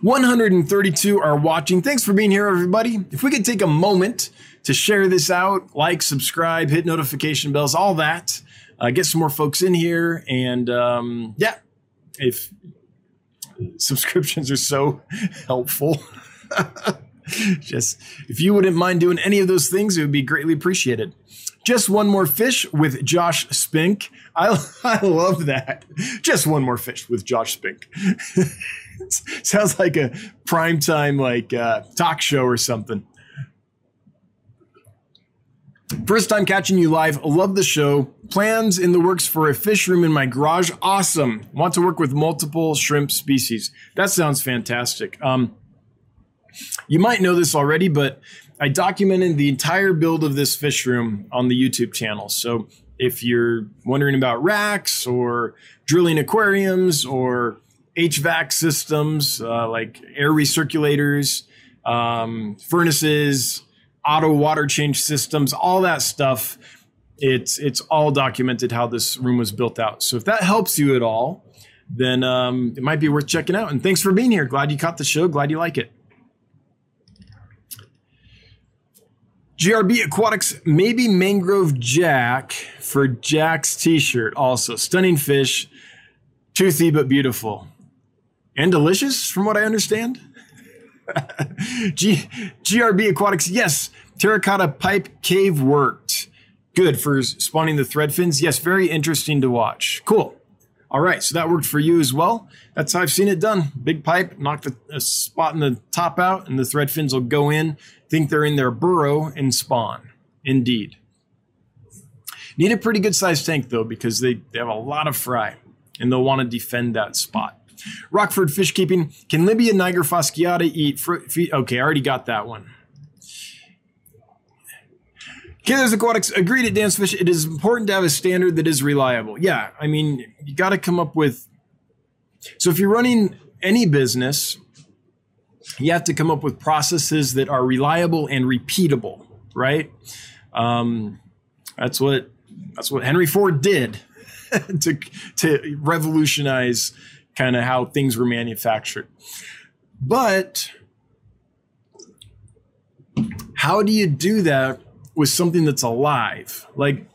132 are watching. Thanks for being here, everybody. If we could take a moment to share this out, like, subscribe, hit notification bells, all that, uh, get some more folks in here. And um, yeah, if subscriptions are so *laughs* helpful. *laughs* Just if you wouldn't mind doing any of those things, it would be greatly appreciated. Just one more fish with Josh Spink. I, *laughs* I love that. Just one more fish with Josh Spink. *laughs* sounds like a primetime like uh, talk show or something. First time catching you live. Love the show. Plans in the works for a fish room in my garage. Awesome. Want to work with multiple shrimp species. That sounds fantastic. Um, you might know this already, but I documented the entire build of this fish room on the YouTube channel. So if you're wondering about racks or drilling aquariums or HVAC systems uh, like air recirculators, um, furnaces, auto water change systems, all that stuff, it's it's all documented how this room was built out. So if that helps you at all, then um, it might be worth checking out. And thanks for being here. Glad you caught the show. Glad you like it. GRB Aquatics, maybe Mangrove Jack for Jack's t shirt. Also, stunning fish, toothy but beautiful. And delicious, from what I understand. *laughs* G- GRB Aquatics, yes, terracotta pipe cave worked. Good for spawning the thread fins. Yes, very interesting to watch. Cool. All right, so that worked for you as well. That's how I've seen it done. Big pipe, knock the uh, spot in the top out, and the thread fins will go in think they're in their burrow and spawn. Indeed. Need a pretty good sized tank though, because they, they have a lot of fry and they'll want to defend that spot. Rockford fish keeping. Can Libya niger fasciata eat fruit? Okay, I already got that one. Kaler's Aquatics agreed at Dan's Fish. It is important to have a standard that is reliable. Yeah, I mean, you got to come up with. So if you're running any business, you have to come up with processes that are reliable and repeatable, right? Um, that's what that's what Henry Ford did *laughs* to to revolutionize kind of how things were manufactured. But how do you do that with something that's alive? Like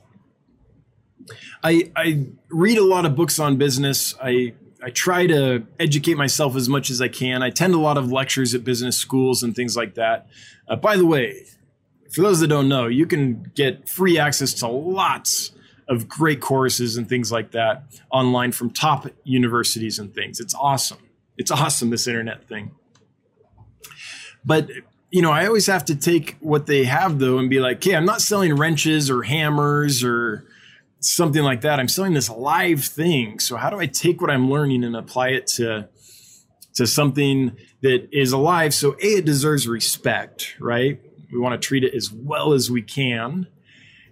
I I read a lot of books on business. I I try to educate myself as much as I can. I attend a lot of lectures at business schools and things like that. Uh, by the way, for those that don't know, you can get free access to lots of great courses and things like that online from top universities and things. It's awesome. It's awesome, this internet thing. But you know, I always have to take what they have though and be like, okay, I'm not selling wrenches or hammers or something like that. I'm selling this live thing. So how do I take what I'm learning and apply it to to something that is alive? So A, it deserves respect, right? We want to treat it as well as we can.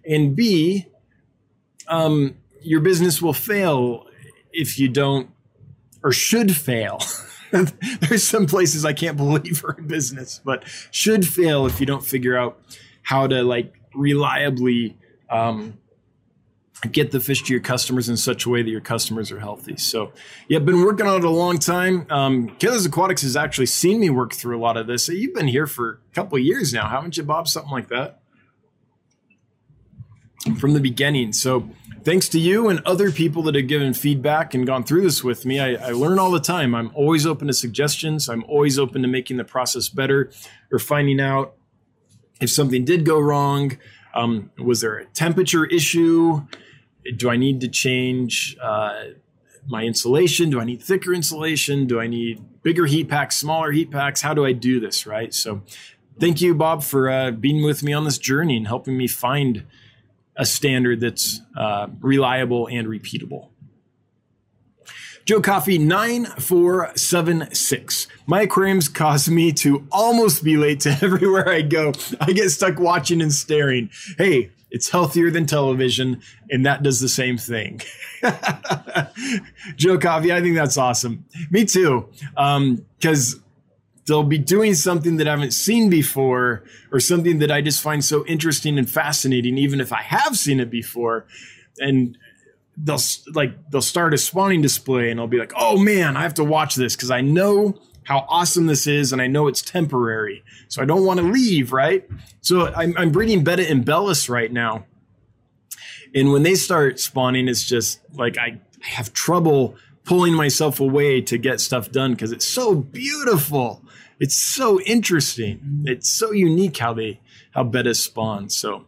And B, um, your business will fail if you don't or should fail. *laughs* There's some places I can't believe are in business, but should fail if you don't figure out how to like reliably um, get the fish to your customers in such a way that your customers are healthy. So, yeah, I've been working on it a long time. Um, Kaler's Aquatics has actually seen me work through a lot of this. You've been here for a couple years now, haven't you, Bob? Something like that from the beginning. So, thanks to you and other people that have given feedback and gone through this with me. I, I, learn all the time. I'm always open to suggestions. I'm always open to making the process better or finding out if something did go wrong. Um, was there a temperature issue? do I need to change uh, my insulation? Do I need thicker insulation? Do I need bigger heat packs, smaller heat packs? How do I do this? Right. So, thank you, Bob, for uh, being with me on this journey and helping me find a standard that's uh, reliable and repeatable. Joe Coffee 9476. My aquariums cause me to almost be late to *laughs* everywhere I go. I get stuck watching and staring. Hey, it's healthier than television, and that does the same thing. *laughs* Joe Coffee, I think that's awesome. Me too. Because um, they'll be doing something that I haven't seen before, or something that I just find so interesting and fascinating, even if I have seen it before. And they'll like they'll start a spawning display, and I'll be like, "Oh man, I have to watch this because I know how awesome this is, and I know it's temporary. So I don't want to leave, right? So I'm, I'm breeding Betta imbellis right now. And when they start spawning, it's just like I have trouble pulling myself away to get stuff done because it's so beautiful. It's so interesting. It's so unique how they how Betta spawn. So,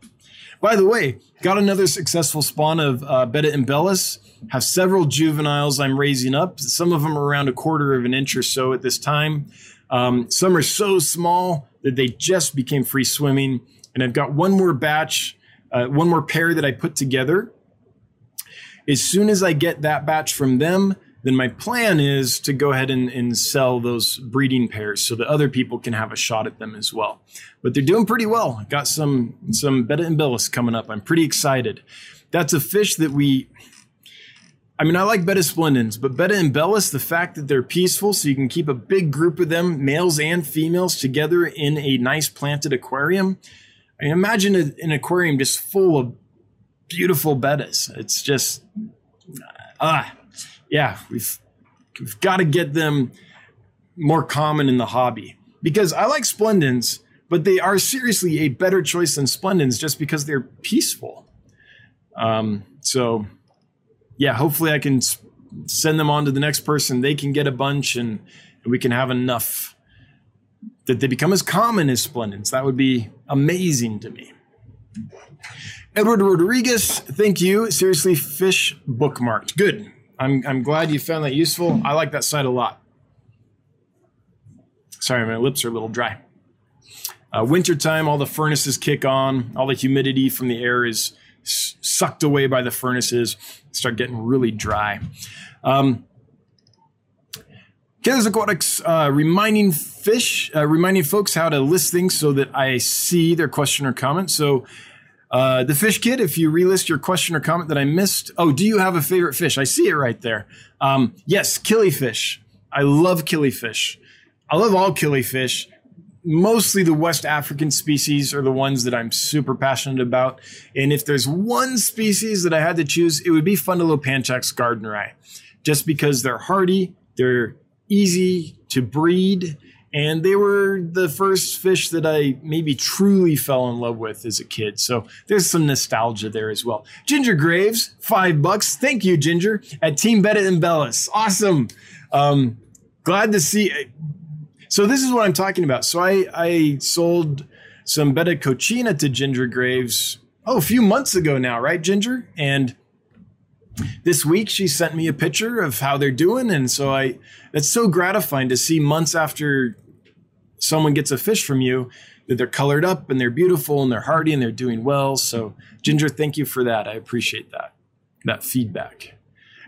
by the way, got another successful spawn of uh, Betta imbellis have several juveniles I'm raising up. Some of them are around a quarter of an inch or so at this time. Um, some are so small that they just became free swimming. And I've got one more batch, uh, one more pair that I put together. As soon as I get that batch from them, then my plan is to go ahead and, and sell those breeding pairs so that other people can have a shot at them as well. But they're doing pretty well. Got some some Betta imbellis coming up. I'm pretty excited. That's a fish that we I mean, I like Betta splendens, but Betta imbellis, the fact that they're peaceful, so you can keep a big group of them, males and females, together in a nice planted aquarium. I mean, imagine a, an aquarium just full of beautiful bettas. It's just, ah, yeah, we've, we've got to get them more common in the hobby because I like splendens, but they are seriously a better choice than splendens just because they're peaceful. Um, so yeah, hopefully I can send them on to the next person. They can get a bunch and, and we can have enough that they become as common as splendens. That would be amazing to me. Edward Rodriguez, thank you. Seriously, fish bookmarked. Good. I'm, I'm glad you found that useful. I like that site a lot. Sorry, my lips are a little dry. Uh, wintertime, all the furnaces kick on, all the humidity from the air is sucked away by the furnaces, start getting really dry. Um, Kaler's Aquatics uh, reminding fish, uh, reminding folks how to list things so that I see their question or comment. So Uh, the fish kid, if you relist your question or comment that I missed. Oh, do you have a favorite fish? I see it right there. Um, yes, killifish. I love killifish. I love all killifish. Mostly the West African species are the ones that I'm super passionate about. And if there's one species that I had to choose, it would be Fundulopanchax gardneri, just because they're hardy, they're easy to breed, and they were the first fish that I maybe truly fell in love with as a kid. So there's some nostalgia there as well. Ginger Graves, five bucks. Thank you, Ginger, at Team Betta imbellis. Awesome. Um, glad to see. So this is what I'm talking about. So I I sold some Betta coccina to Ginger Graves oh a few months ago now, right, Ginger? And this week she sent me a picture of how they're doing, and so I it's so gratifying to see months after someone gets a fish from you that they're colored up and they're beautiful and they're hardy and they're doing well. So Ginger, thank you for that. I appreciate that that feedback.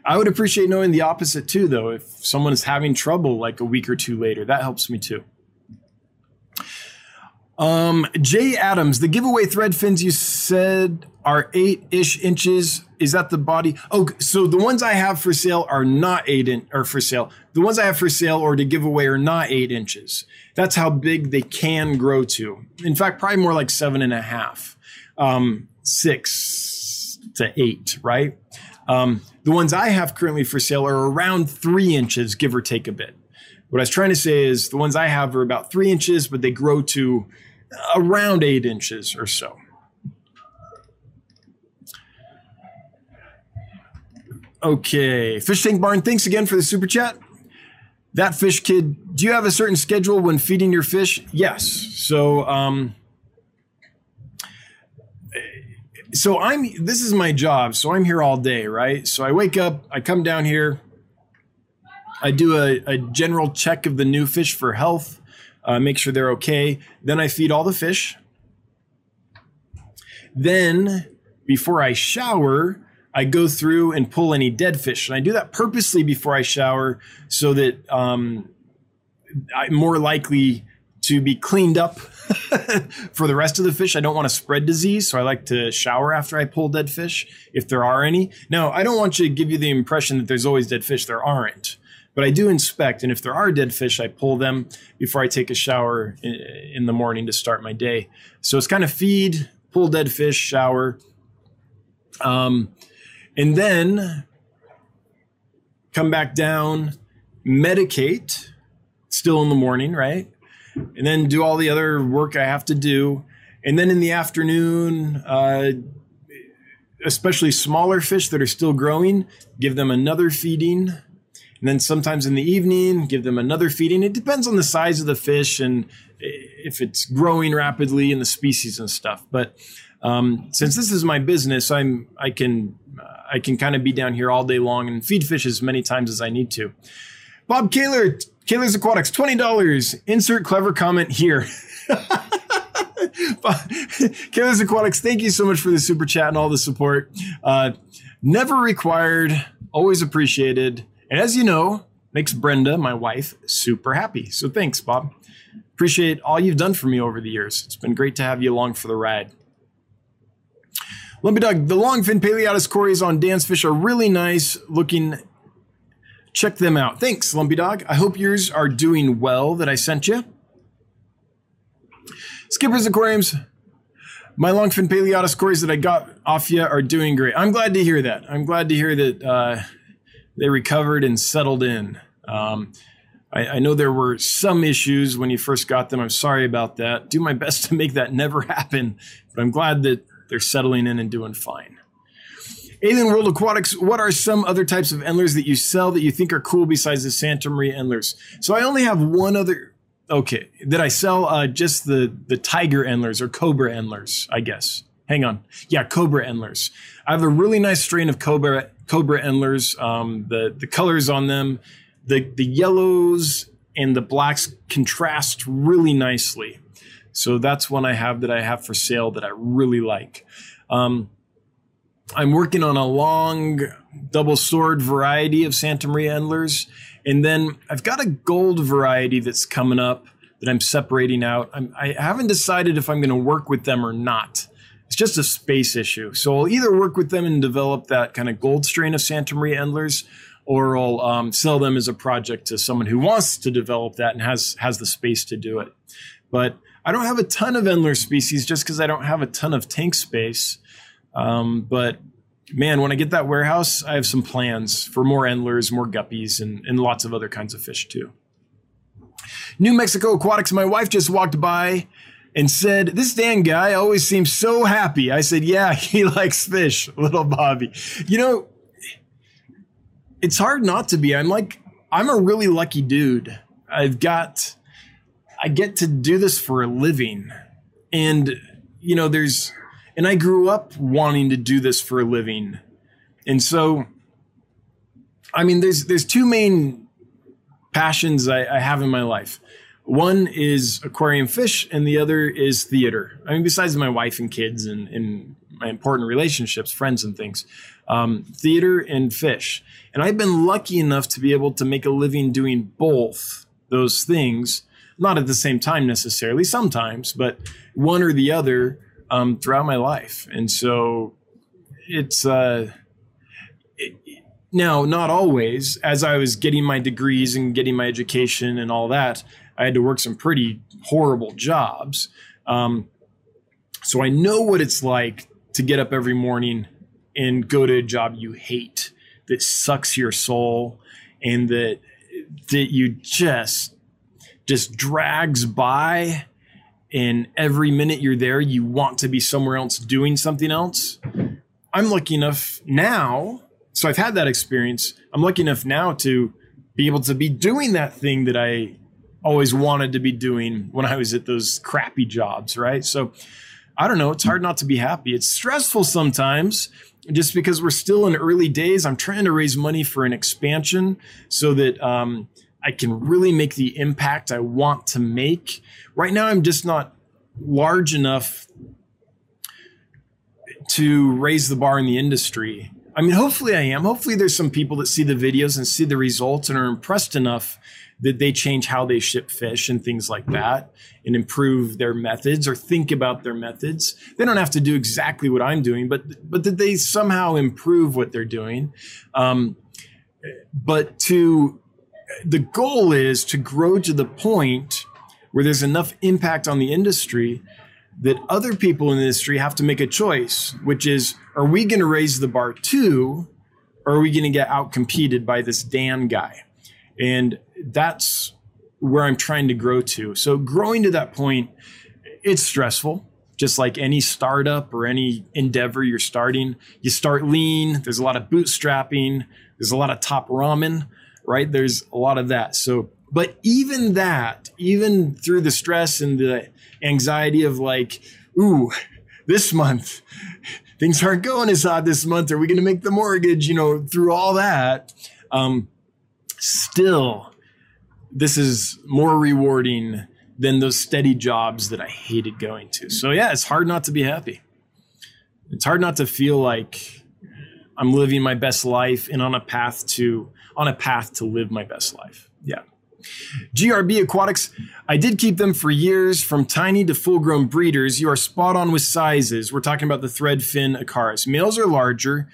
I would appreciate knowing the opposite too, though. If someone is having trouble like a week or two later, that helps me too. Um, Jay Adams, the giveaway thread fins you said are eight ish inches. Is that the body? Oh, so the ones I have for sale are not eight in or for sale. The ones I have for sale or to give away are not eight inches. That's how big they can grow to. In fact, probably more like seven and a half, um, six to eight, right? Um, the ones I have currently for sale are around three inches, give or take a bit. What I was trying to say is the ones I have are about three inches, but they grow to around eight inches or so. Okay, Fish Tank Barn, thanks again for the super chat. That fish kid, do you have a certain schedule when feeding your fish? Yes. So, um, so I'm this is my job. So I'm here all day, right? So I wake up, I come down here, I do a, a general check of the new fish for health, uh, make sure they're okay. Then I feed all the fish. Then before I shower, I go through and pull any dead fish, and I do that purposely before I shower so that um, I'm more likely to be cleaned up *laughs* for the rest of the fish. I don't want to spread disease, so I like to shower after I pull dead fish if there are any. Now, I don't want you to give you the impression that there's always dead fish. There aren't. But I do inspect, and if there are dead fish, I pull them before I take a shower in the morning to start my day. So it's kind of feed, pull dead fish, shower, um, and then come back down, medicate, still in the morning, right? and then do all the other work I have to do. And then in the afternoon, uh, especially smaller fish that are still growing, give them another feeding. And then sometimes in the evening, give them another feeding. It depends on the size of the fish and if it's growing rapidly and the species and stuff. But um, since this is my business, I'm I can uh, I can kind of be down here all day long and feed fish as many times as I need to. Bob Kaler Kaler's Aquatics, $20. Insert clever comment here. *laughs* Kaler's Aquatics, thank you so much for the super chat and all the support. Uh, never required, always appreciated. And as you know, makes Brenda, my wife, super happy. So thanks, Bob. Appreciate all you've done for me over the years. It's been great to have you along for the ride. Lumpy Dog, the longfin Paleatus cories on Dan's fish are really nice looking check them out. Thanks, Lumpy Dog. I hope yours are doing well that I sent you. Skippers Aquariums, my longfin Paleatus cories that I got off you are doing great. I'm glad to hear that. I'm glad to hear that uh, they recovered and settled in. Um, I, I know there were some issues when you first got them. I'm sorry about that. Do my *laughs* best to make that never happen, but I'm glad that they're settling in and doing fine. Alien World Aquatics, what are some other types of endlers that you sell that you think are cool besides the Santa Maria endlers? So I only have one other. Okay, that I sell uh, just the the tiger endlers or cobra endlers, I guess. Hang on, yeah, cobra endlers. I have a really nice strain of cobra cobra endlers. Um, the the colors on them, the the yellows and the blacks contrast really nicely. So that's one I have that I have for sale that I really like. Um, I'm working on a long double sword variety of Santa Maria Endlers. And then I've got a gold variety that's coming up that I'm separating out. I'm, I have not decided if I'm going to work with them or not. It's just a space issue. So I'll either work with them and develop that kind of gold strain of Santa Maria Endlers, or I'll um, sell them as a project to someone who wants to develop that and has has the space to do it. But I don't have a ton of Endler species just because I don't have a ton of tank space. Um, but man, when I get that warehouse, I have some plans for more Endlers, more guppies, and, and lots of other kinds of fish too. New Mexico Aquatics, my wife just walked by and said, This Dan guy always seems so happy. I said, Yeah, *laughs* he likes fish, little Bobby. You know, it's hard not to be. I'm like, I'm a really lucky dude. I've got, I get to do this for a living. And, you know, there's, and I grew up wanting to do this for a living. And so, I mean, there's, there's two main passions I, I have in my life. One is aquarium fish, and the other is theater. I mean, besides my wife and kids and, and my important relationships, friends and things, um, theater and fish. And I've been lucky enough to be able to make a living doing both those things, not at the same time necessarily, sometimes, but one or the other um, throughout my life. And so it's, uh, it, now, not always. As I was getting my degrees and getting my education and all that, I had to work some pretty horrible jobs. Um, so I know what it's like to get up every morning and go to a job you hate that sucks your soul and that that you just just drags by and every minute you're there you want to be somewhere else doing something else i'm lucky enough now so i've had that experience i'm lucky enough now to be able to be doing that thing that i always wanted to be doing when i was at those crappy jobs right so i don't know it's hard not to be happy it's stressful sometimes just because we're still in early days, I'm trying to raise money for an expansion so that um, I can really make the impact I want to make. Right now, I'm just not large enough to raise the bar in the industry. I mean, hopefully I am. Hopefully there's some people that see the videos and see the results and are impressed enough that they change how they ship fish and things like that and improve their methods or think about their methods. They don't have to do exactly what I'm doing, but but that they somehow improve what they're doing. Um, but to the goal is to grow to the point where there's enough impact on the industry that other people in the industry have to make a choice, which is, are we going to raise the bar too, or are we going to get out competed by this Dan guy? And that's where I'm trying to grow to. So growing to that point, it's stressful. Just like any startup or any endeavor you're starting, you start lean. There's a lot of bootstrapping. There's a lot of top ramen, right? There's a lot of that. So, but even that, even through the stress and the anxiety of like, ooh, this month things aren't going as hot this month. Are we going to make the mortgage? You know, through all that, um, still, this is more rewarding than those steady jobs that I hated going to. So yeah, it's hard not to be happy. It's hard not to feel like I'm living my best life and on a path to on a path to live my best life. Yeah. GRB Aquatics, I did keep them for years from tiny to full grown breeders. You are spot on with sizes. We're talking about the thread fin acaras. Males are larger,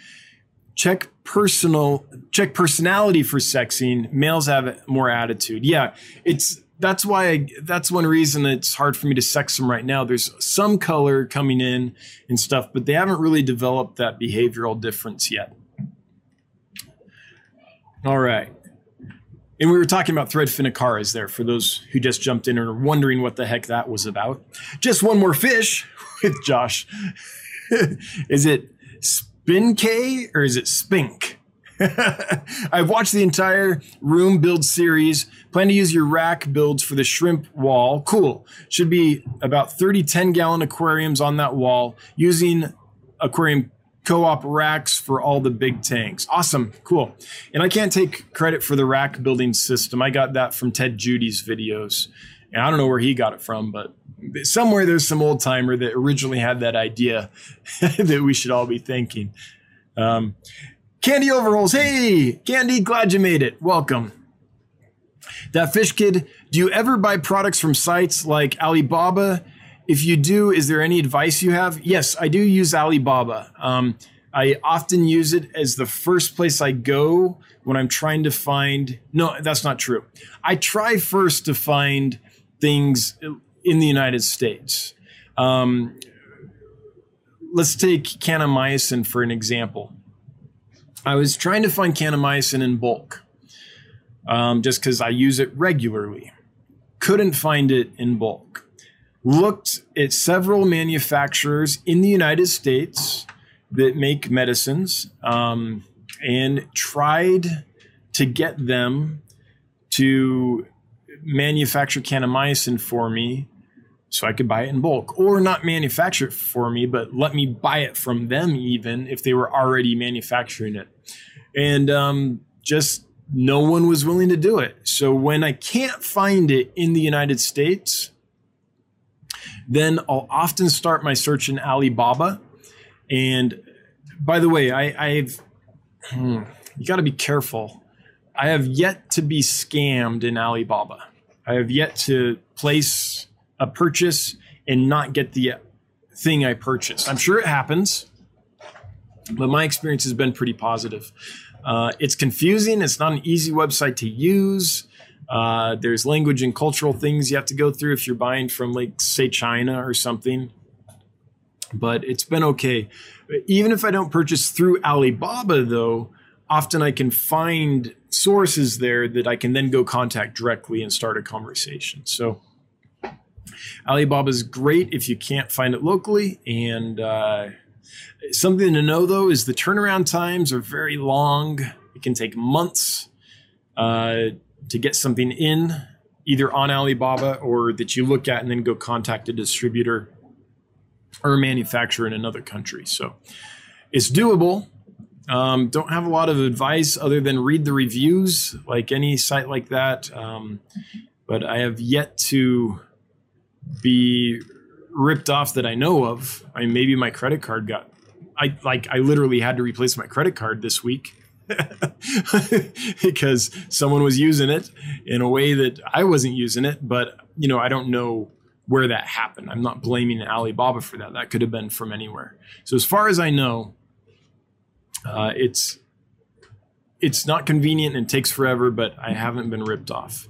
check personal check personality for sexing males have more attitude. Yeah it's that's why I, that's one reason it's hard for me to sex them right now. There's some color coming in and stuff but they haven't really developed that behavioral difference yet. All right. And we were talking about thread acaras there for those who just jumped in and are wondering what the heck that was about. Just one more fish *laughs* with josh. *laughs* Is it K or is it Spink? *laughs* I've watched the entire room build series. Plan to use your rack builds for the shrimp wall. Cool. Should be about 30 10 gallon aquariums on that wall using aquarium co-op racks for all the big tanks. Awesome. Cool. And I can't take credit for the rack building system. I got that from Ted Judy's videos. And I don't know where he got it from, but somewhere there's some old timer that originally had that idea *laughs* that we should all be thinking. Um, Candy Overalls, hey, Candy, glad you made it. Welcome. That fish kid, do you ever buy products from sites like Alibaba? if you do, is there any advice you have? Yes, I do use Alibaba. Um, I often use it as the first place I go when I'm trying to find. No, that's not true. I try first to find things in the United States. Um, let's take kanamycin for an example. I was trying to find kanamycin in bulk um, just because I use it regularly. Couldn't find it in bulk. Looked at several manufacturers in the United States that make medicines um, and tried to get them to manufacture kanamycin for me so I could buy it in bulk or not manufacture it for me, but let me buy it from them even if they were already manufacturing it. And um, just no one was willing to do it. So when I can't find it in the United States, then I'll often start my search in Alibaba. And by the way, I, I've, hmm, you got to be careful. I have yet to be scammed in Alibaba. I have yet to place a purchase and not get the thing I purchased. I'm sure it happens, but my experience has been pretty positive. Uh, it's confusing. It's not an easy website to use. Uh, there's language and cultural things you have to go through if you're buying from, like, say, China or something. But it's been okay. Even if I don't purchase through Alibaba, though, often I can find sources there that I can then go contact directly and start a conversation. So Alibaba is great if you can't find it locally. And uh, something to know though is the turnaround times are very long. It can take months uh, to get something in, either on Alibaba or that you look at and then go contact a distributor or a manufacturer in another country. So it's doable. Um, don't have a lot of advice other than read the reviews, like any site like that. Um, but I have yet to be ripped off that I know of. I mean, maybe my credit card got, I like, I literally had to replace my credit card this week *laughs* because someone was using it in a way that I wasn't using it. But, you know, I don't know where that happened. I'm not blaming Alibaba for that. That could have been from anywhere. So as far as I know, uh, it's, it's not convenient and takes forever, but I haven't been ripped off.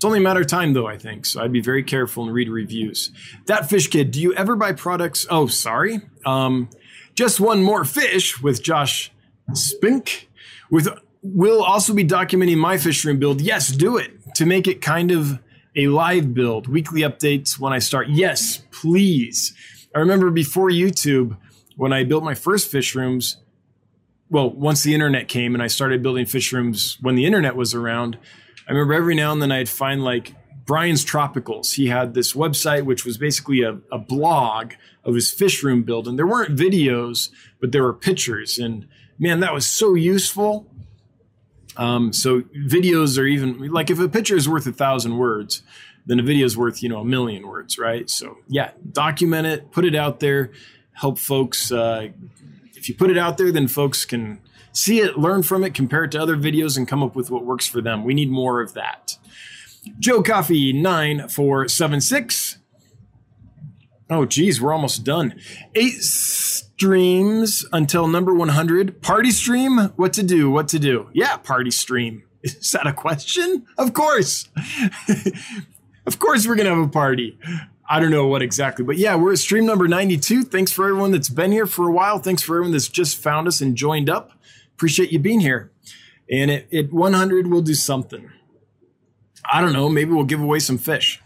It's only a matter of time, though, I think. So I'd be very careful and read reviews. That Fish Kid, do you ever buy products? Oh, sorry. Um, just one more fish with Josh Spink. With will also be documenting my fish room build. Yes, do it to make it kind of a live build. Weekly updates when I start. Yes, please. I remember before YouTube when I built my first fish rooms. Well, once the internet came and I started building fish rooms when the internet was around, I remember every now and then I'd find like Brian's Tropicals. He had this website, which was basically a, a blog of his fish room build. And there weren't videos, but there were pictures. And man, that was so useful. Um, so videos are even like if a picture is worth a thousand words, then a video is worth, you know, a million words, right? So yeah, document it, put it out there, help folks. Uh, if you put it out there, then folks can see it, learn from it, compare it to other videos, and come up with what works for them. We need more of that. Joe Coffee 9476. Oh, geez, we're almost done. Eight streams until number 100. Party stream? What to do? What to do? Yeah, party stream. *laughs* Is that a question? Of course. *laughs* of course, we're going to have a party. I don't know what exactly, but yeah, we're at stream number 92. Thanks for everyone that's been here for a while. Thanks for everyone that's just found us and joined up appreciate you being here. And at, at 100, we'll do something. I don't know. Maybe we'll give away some fish.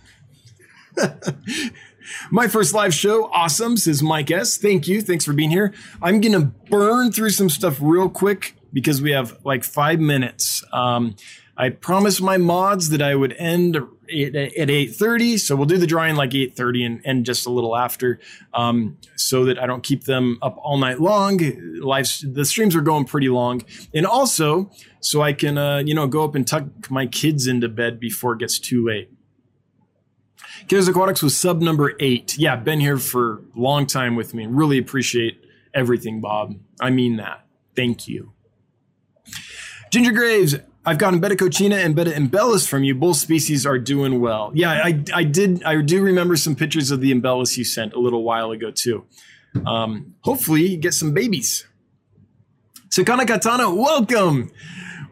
*laughs* My first live show, awesome, says Mike S. Thank you. Thanks for being here. I'm going to burn through some stuff real quick because we have like five minutes. Um, I promised my mods that I would end at 8.30 so we'll do the drawing like 8.30 and end just a little after um, so that i don't keep them up all night long live the streams are going pretty long and also so i can uh, you know go up and tuck my kids into bed before it gets too late Kaler's Aquatics was sub number eight. Yeah, been here for a long time with me. Really appreciate everything, Bob. I mean that. Thank you. Ginger Graves, I've gotten Betta coccina and Betta imbellis from you. Both species are doing well. Yeah, I, I did. I do remember some pictures of the imbellis you sent a little while ago too. Um, hopefully, get some babies. Sakana Katana, welcome.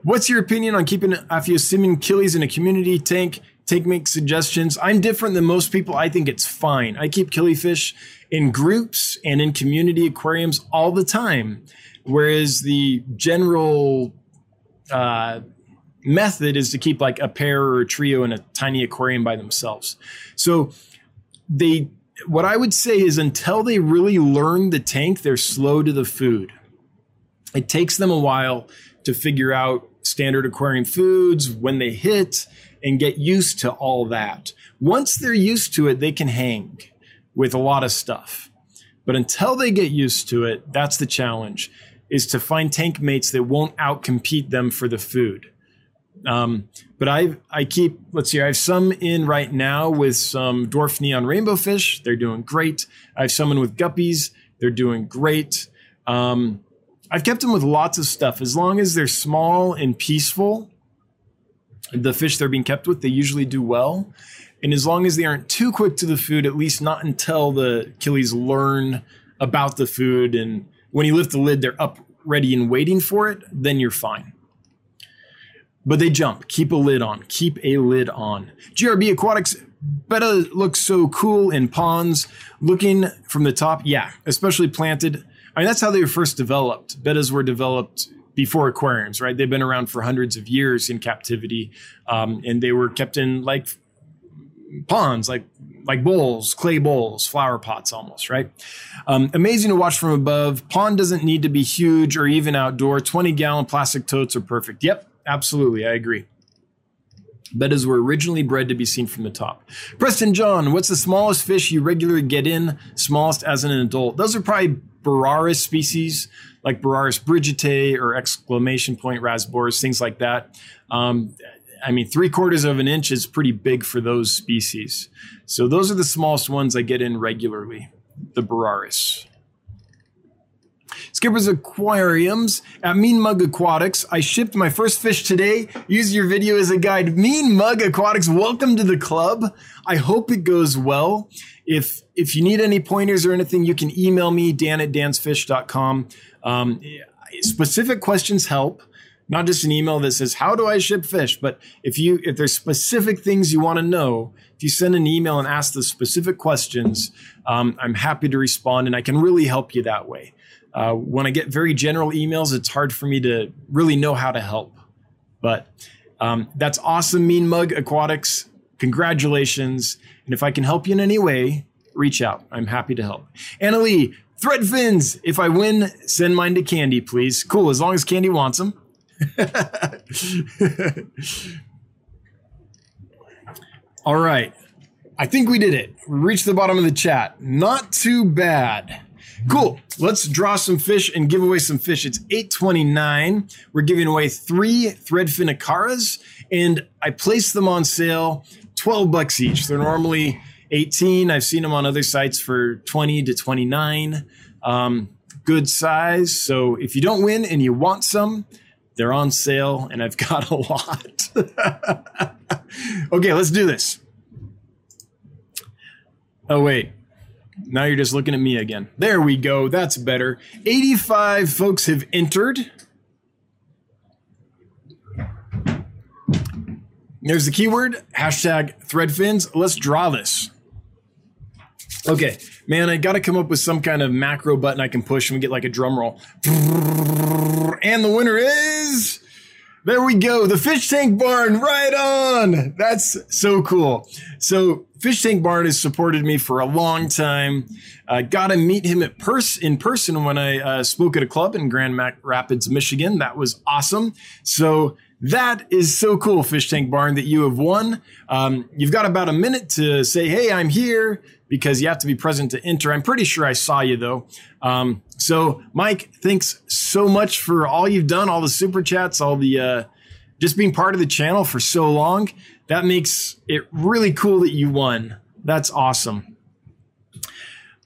What's your opinion on keeping Aphyosemion killies in a community tank? Take make suggestions. I'm different than most people. I think it's fine. I keep killifish in groups and in community aquariums all the time, whereas the general uh, method is to keep like a pair or a trio in a tiny aquarium by themselves. So they what I would say is until they really learn the tank, they're slow to the food. It takes them a while to figure out standard aquarium foods, when they hit, and get used to all that. Once they're used to it, they can hang with a lot of stuff. But until they get used to it, that's the challenge is to find tank mates that won't outcompete them for the food. Um, but I I keep let's see I have some in right now with some dwarf neon rainbow fish. They're doing great. I have some in with guppies. They're doing great. Um, I've kept them with lots of stuff as long as they're small and peaceful. The fish they're being kept with, they usually do well. And as long as they aren't too quick to the food, at least not until the killies learn about the food and when you lift the lid, they're up ready and waiting for it, then you're fine. But they jump. Keep a lid on. Keep a lid on. GRB Aquatics Betta looks so cool in ponds. Looking from the top, yeah, especially planted. I mean, that's how they were first developed. Bettas were developed before aquariums, right? They've been around for hundreds of years in captivity, um, and they were kept in like ponds, like like bowls, clay bowls, flower pots almost, right? Um, amazing to watch from above. Pond doesn't need to be huge or even outdoor. 20 gallon plastic totes are perfect. Yep, absolutely. I agree. Bettas were originally bred to be seen from the top. Preston John, what's the smallest fish you regularly get in? Smallest as an adult? Those are probably Boraras species, like Boraras brigittae or exclamation point rasboras, things like that. Um, I mean, three quarters of an inch is pretty big for those species. So those are the smallest ones I get in regularly, the Boraras. Skipper's Aquariums at Mean Mug Aquatics. I shipped my first fish today. Use your video as a guide. Mean Mug Aquatics, welcome to the club. I hope it goes well. If if you need any pointers or anything, you can email me, dan at dansfish.com. Um, specific questions help not just an email that says how do i ship fish but if you if there's specific things you want to know if you send an email and ask the specific questions um, i'm happy to respond and i can really help you that way uh, when i get very general emails it's hard for me to really know how to help but um, that's awesome mean mug aquatics congratulations and if i can help you in any way reach out i'm happy to help anna lee thread fins if i win send mine to candy please cool as long as candy wants them *laughs* All right. I think we did it. We reached the bottom of the chat. Not too bad. Cool. Let's draw some fish and give away some fish. It's 829. We're giving away three threadfin acaras, and I placed them on sale 12 bucks each. They're normally 18. I've seen them on other sites for 20 to 29. Um, good size. So if you don't win and you want some, they're on sale, and I've got a lot. *laughs* okay, let's do this. Oh, wait. Now you're just looking at me again. There we go. That's better. 85 folks have entered. There's the keyword hashtag threadfins. Let's draw this. Okay, man, I got to come up with some kind of macro button I can push and we get like a drum roll. And the winner is. There we go. The fish tank barn right on. That's so cool. So fish tank barn has supported me for a long time. Uh, got to meet him at pers- in person when I uh, spoke at a club in Grand Rapids, Michigan. That was awesome. So that is so cool, Fish Tank Barn, that you have won. Um, you've got about a minute to say, hey, I'm here because you have to be present to enter. I'm pretty sure I saw you though. Um, so, Mike, thanks so much for all you've done, all the super chats, all the uh, just being part of the channel for so long. That makes it really cool that you won. That's awesome.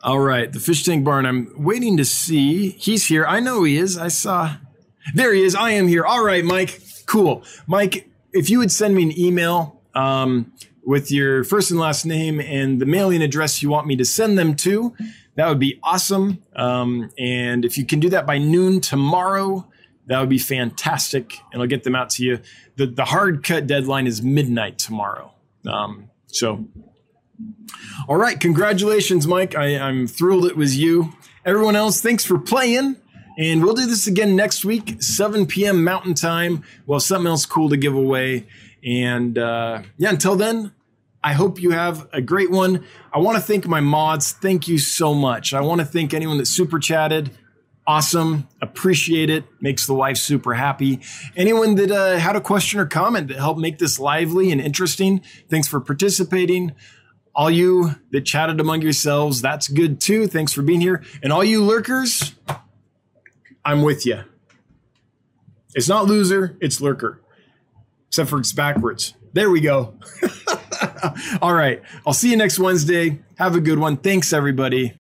All right, the fish tank barn. I'm waiting to see. He's here. I know he is. I saw There he is. I am here. All right, Mike. Cool. Mike, if you would send me an email um, with your first and last name and the mailing address you want me to send them to, that would be awesome. Um, and if you can do that by noon tomorrow, that would be fantastic. And I'll get them out to you. The, the hard cut deadline is midnight tomorrow. Um, so, all right. Congratulations, Mike. I, I'm thrilled it was you. Everyone else, thanks for playing. And we'll do this again next week, 7 p.m. Mountain Time. We'll something else cool to give away. And uh, yeah, until then, I hope you have a great one. I want to thank my mods. Thank you so much. I want to thank anyone that super chatted. Awesome. Appreciate it. Makes the wife super happy. Anyone that uh, had a question or comment that helped make this lively and interesting, thanks for participating. All you that chatted among yourselves, that's good too. Thanks for being here. And all you lurkers, I'm with you. It's not loser, it's lurker. Except for it's backwards. There we go. *laughs* *laughs* All right. I'll see you next Wednesday. Have a good one. Thanks, everybody.